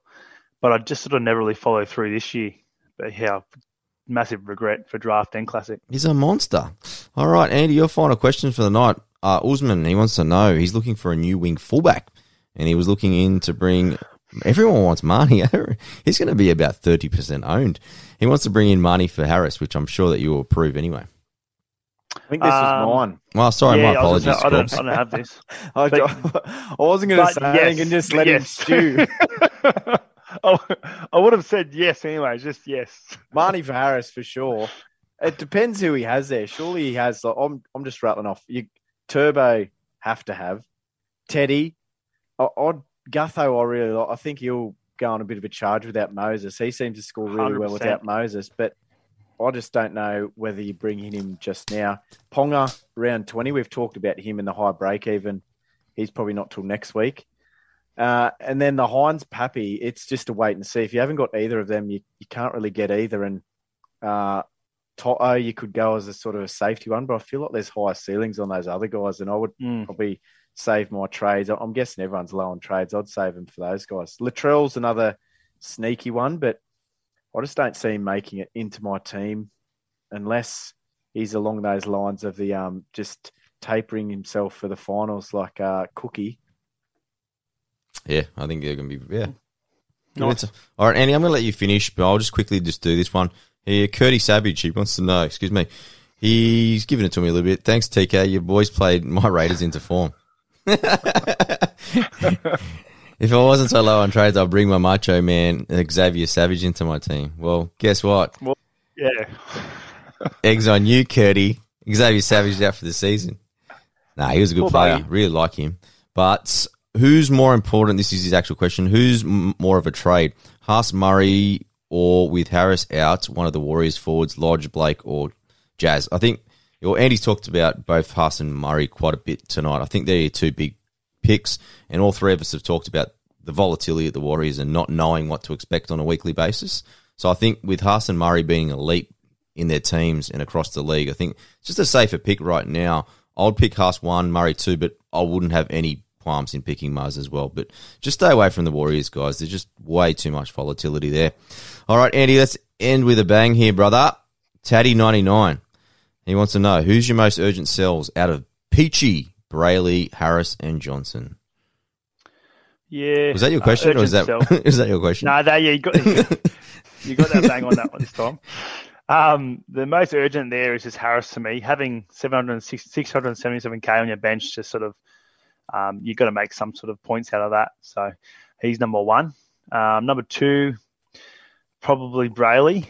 But I just sort of never really followed through this year. But yeah, massive regret for draft and classic. He's a monster. All right, Andy, your final question for the night. Uh, Usman, he wants to know. He's looking for a new wing fullback, and he was looking in to bring. Everyone wants Marnie. He's going to be about thirty percent owned. He wants to bring in Marnie for Harris, which I'm sure that you will approve anyway. I think this Um, was mine. Well, sorry, yeah, my apologies. gonna I, don't, I don't have this. I, but- I wasn't going to say yes, anything and just let him stew. oh, I would have said yes anyway, just yes. Marnie for Harris for sure. It depends who he has there. Surely he has. Like, I'm I'm just rattling off. You Turbo have to have Teddy. I, I'd Gutho. I really like. I think he'll go on a bit of a charge without Moses. He seems to score really well 100%. without Moses, but I just don't know whether you bring in him just now. Ponga round twenty. We've talked about him in the high break even. He's probably not till next week. Uh, and then the Hynes Pappy, it's just a wait and see. If you haven't got either of them, you, you can't really get either. And uh, Toto, you could go as a sort of a safety one, but I feel like there's higher ceilings on those other guys, and I would Mm. probably save my trades. I'm guessing everyone's low on trades. I'd save them for those guys. Latrell's another sneaky one, but I just don't see him making it into my team unless he's along those lines of the um just tapering himself for the finals like uh, Cookie. Yeah, I think they're going to be. Yeah. Nice. Good. All right, Andy, I'm going to let you finish, but I'll just quickly just do this one. Here, Curdy Savage, he wants to know, excuse me, he's giving it to me a little bit. Thanks, TK. Your boys played my Raiders into form. if I wasn't so low on trades, I'd bring my macho man, uh, Xavier Savage, into my team. Well, guess what? Yeah. Eggs on you, Curdy. Xavier Savage is out for the season. Nah, he was a good player. buggy. Really like him. But who's more important? This is his actual question. Who's m- more of a trade? Haas Murray or with Harris out, one of the Warriors forwards, Lodge, Blake, or Jazz? I think, well, Andy's talked about both Haas and Murray quite a bit tonight. I think they're your two big picks, and all three of us have talked about the volatility at the Warriors and not knowing what to expect on a weekly basis. So I think with Haas and Murray being elite in their teams and across the league, I think it's just a safer pick right now. I would pick Haas one, Murray two, but I wouldn't have any qualms in picking Mars as well. But just stay away from the Warriors, guys. There's just way too much volatility there. All right, Andy, let's end with a bang here, brother. Taddy99. He wants to know who's your most urgent sells out of Peachy, Brailey, Harris, and Johnson. Yeah. Was that your Uh, question, or is that is that your question? No, that yeah, you got you got that bang on that one this time. Um, the most urgent there is just Harris to me. Having 706 677k on your bench, just sort of, um, you've got to make some sort of points out of that. So he's number one. Um, number two, probably Brailey,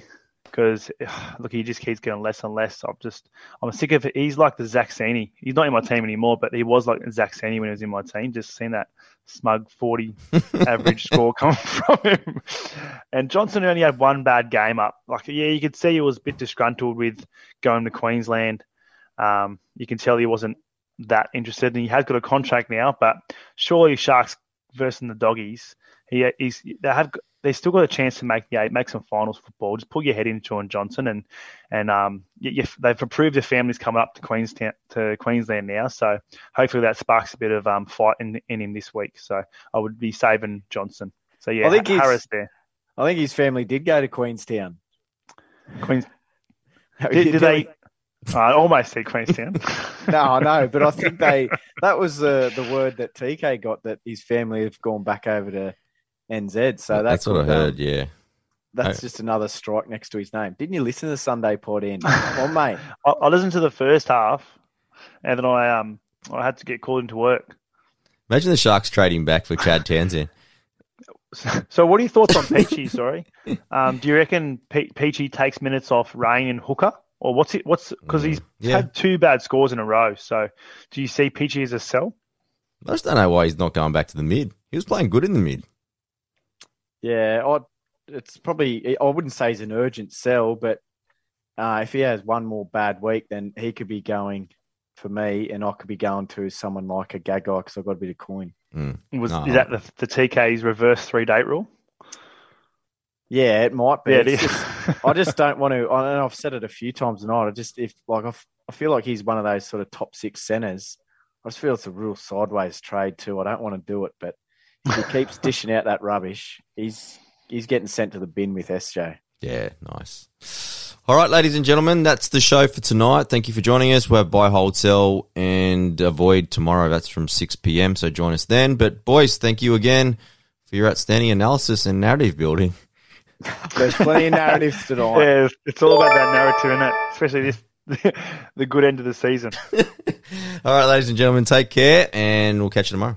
because look, he just keeps getting less and less. I'm just, I'm sick of it. He's like the Zach Sani. He's not in my team anymore, but he was like Zach Sani when he was in my team. Just seen that smug 40 average score coming from him. And Johnson only had one bad game up. Like, yeah, you could see he was a bit disgruntled with going to Queensland. Um, you can tell he wasn't that interested, and he has got a contract now. But surely Sharks versus the Doggies, he he's they have they still got a chance to make the eight, make some finals football. Just put your head into Shaun Johnson, and and um, you, you, they've approved their families coming up to Queenstown to Queensland now. So hopefully that sparks a bit of um fight in, in him this week. So I would be saving Johnson. So yeah, I think Harris there. I think his family did go to Queenstown. Queens. Did, did they? I almost said Queenstown. no, I know, but I think they that was the the word that TK got that his family have gone back over to NZ. So that That's what I could, um, heard. Yeah. That's just another strike next to his name. Didn't you listen to the Sunday Port in? Come on, mate. I, I listened to the first half, and then I um I had to get called into work. Imagine the Sharks trading back for Chad Townsend. So, what are your thoughts on Peachy? Sorry, um, do you reckon Pe- Peachy takes minutes off Rain and Hooker, or what's it? What's because he's Yeah. had two bad scores in a row. So, do you see Peachy as a sell? I just don't know why he's not going back to the mid. He was playing good in the mid. Yeah, I, it's probably. I wouldn't say he's an urgent sell, but uh, if he has one more bad week, then he could be going for me, and I could be going to someone like a Gagai because I've got a bit of coin. Was No. is that the, the TK's reverse three date rule? Yeah, it might be. Yeah, It's just- I just don't want to. I know I've said it a few times tonight. I just if like I, f- I feel like he's one of those sort of top six centers. I just feel it's a real sideways trade too. I don't want to do it, but if he keeps dishing out that rubbish, he's he's getting sent to the bin with SJ. Yeah, nice. All right, ladies and gentlemen, that's the show for tonight. Thank you for joining us. We'll have buy, hold, sell, and avoid tomorrow. That's from 6 p.m. So join us then. But boys, thank you again for your outstanding analysis and narrative building. There's plenty of narratives tonight. Yeah, it's- it's all about that narrative, isn't it? Especially this, the good end of the season. All right, ladies and gentlemen, take care, and we'll catch you tomorrow.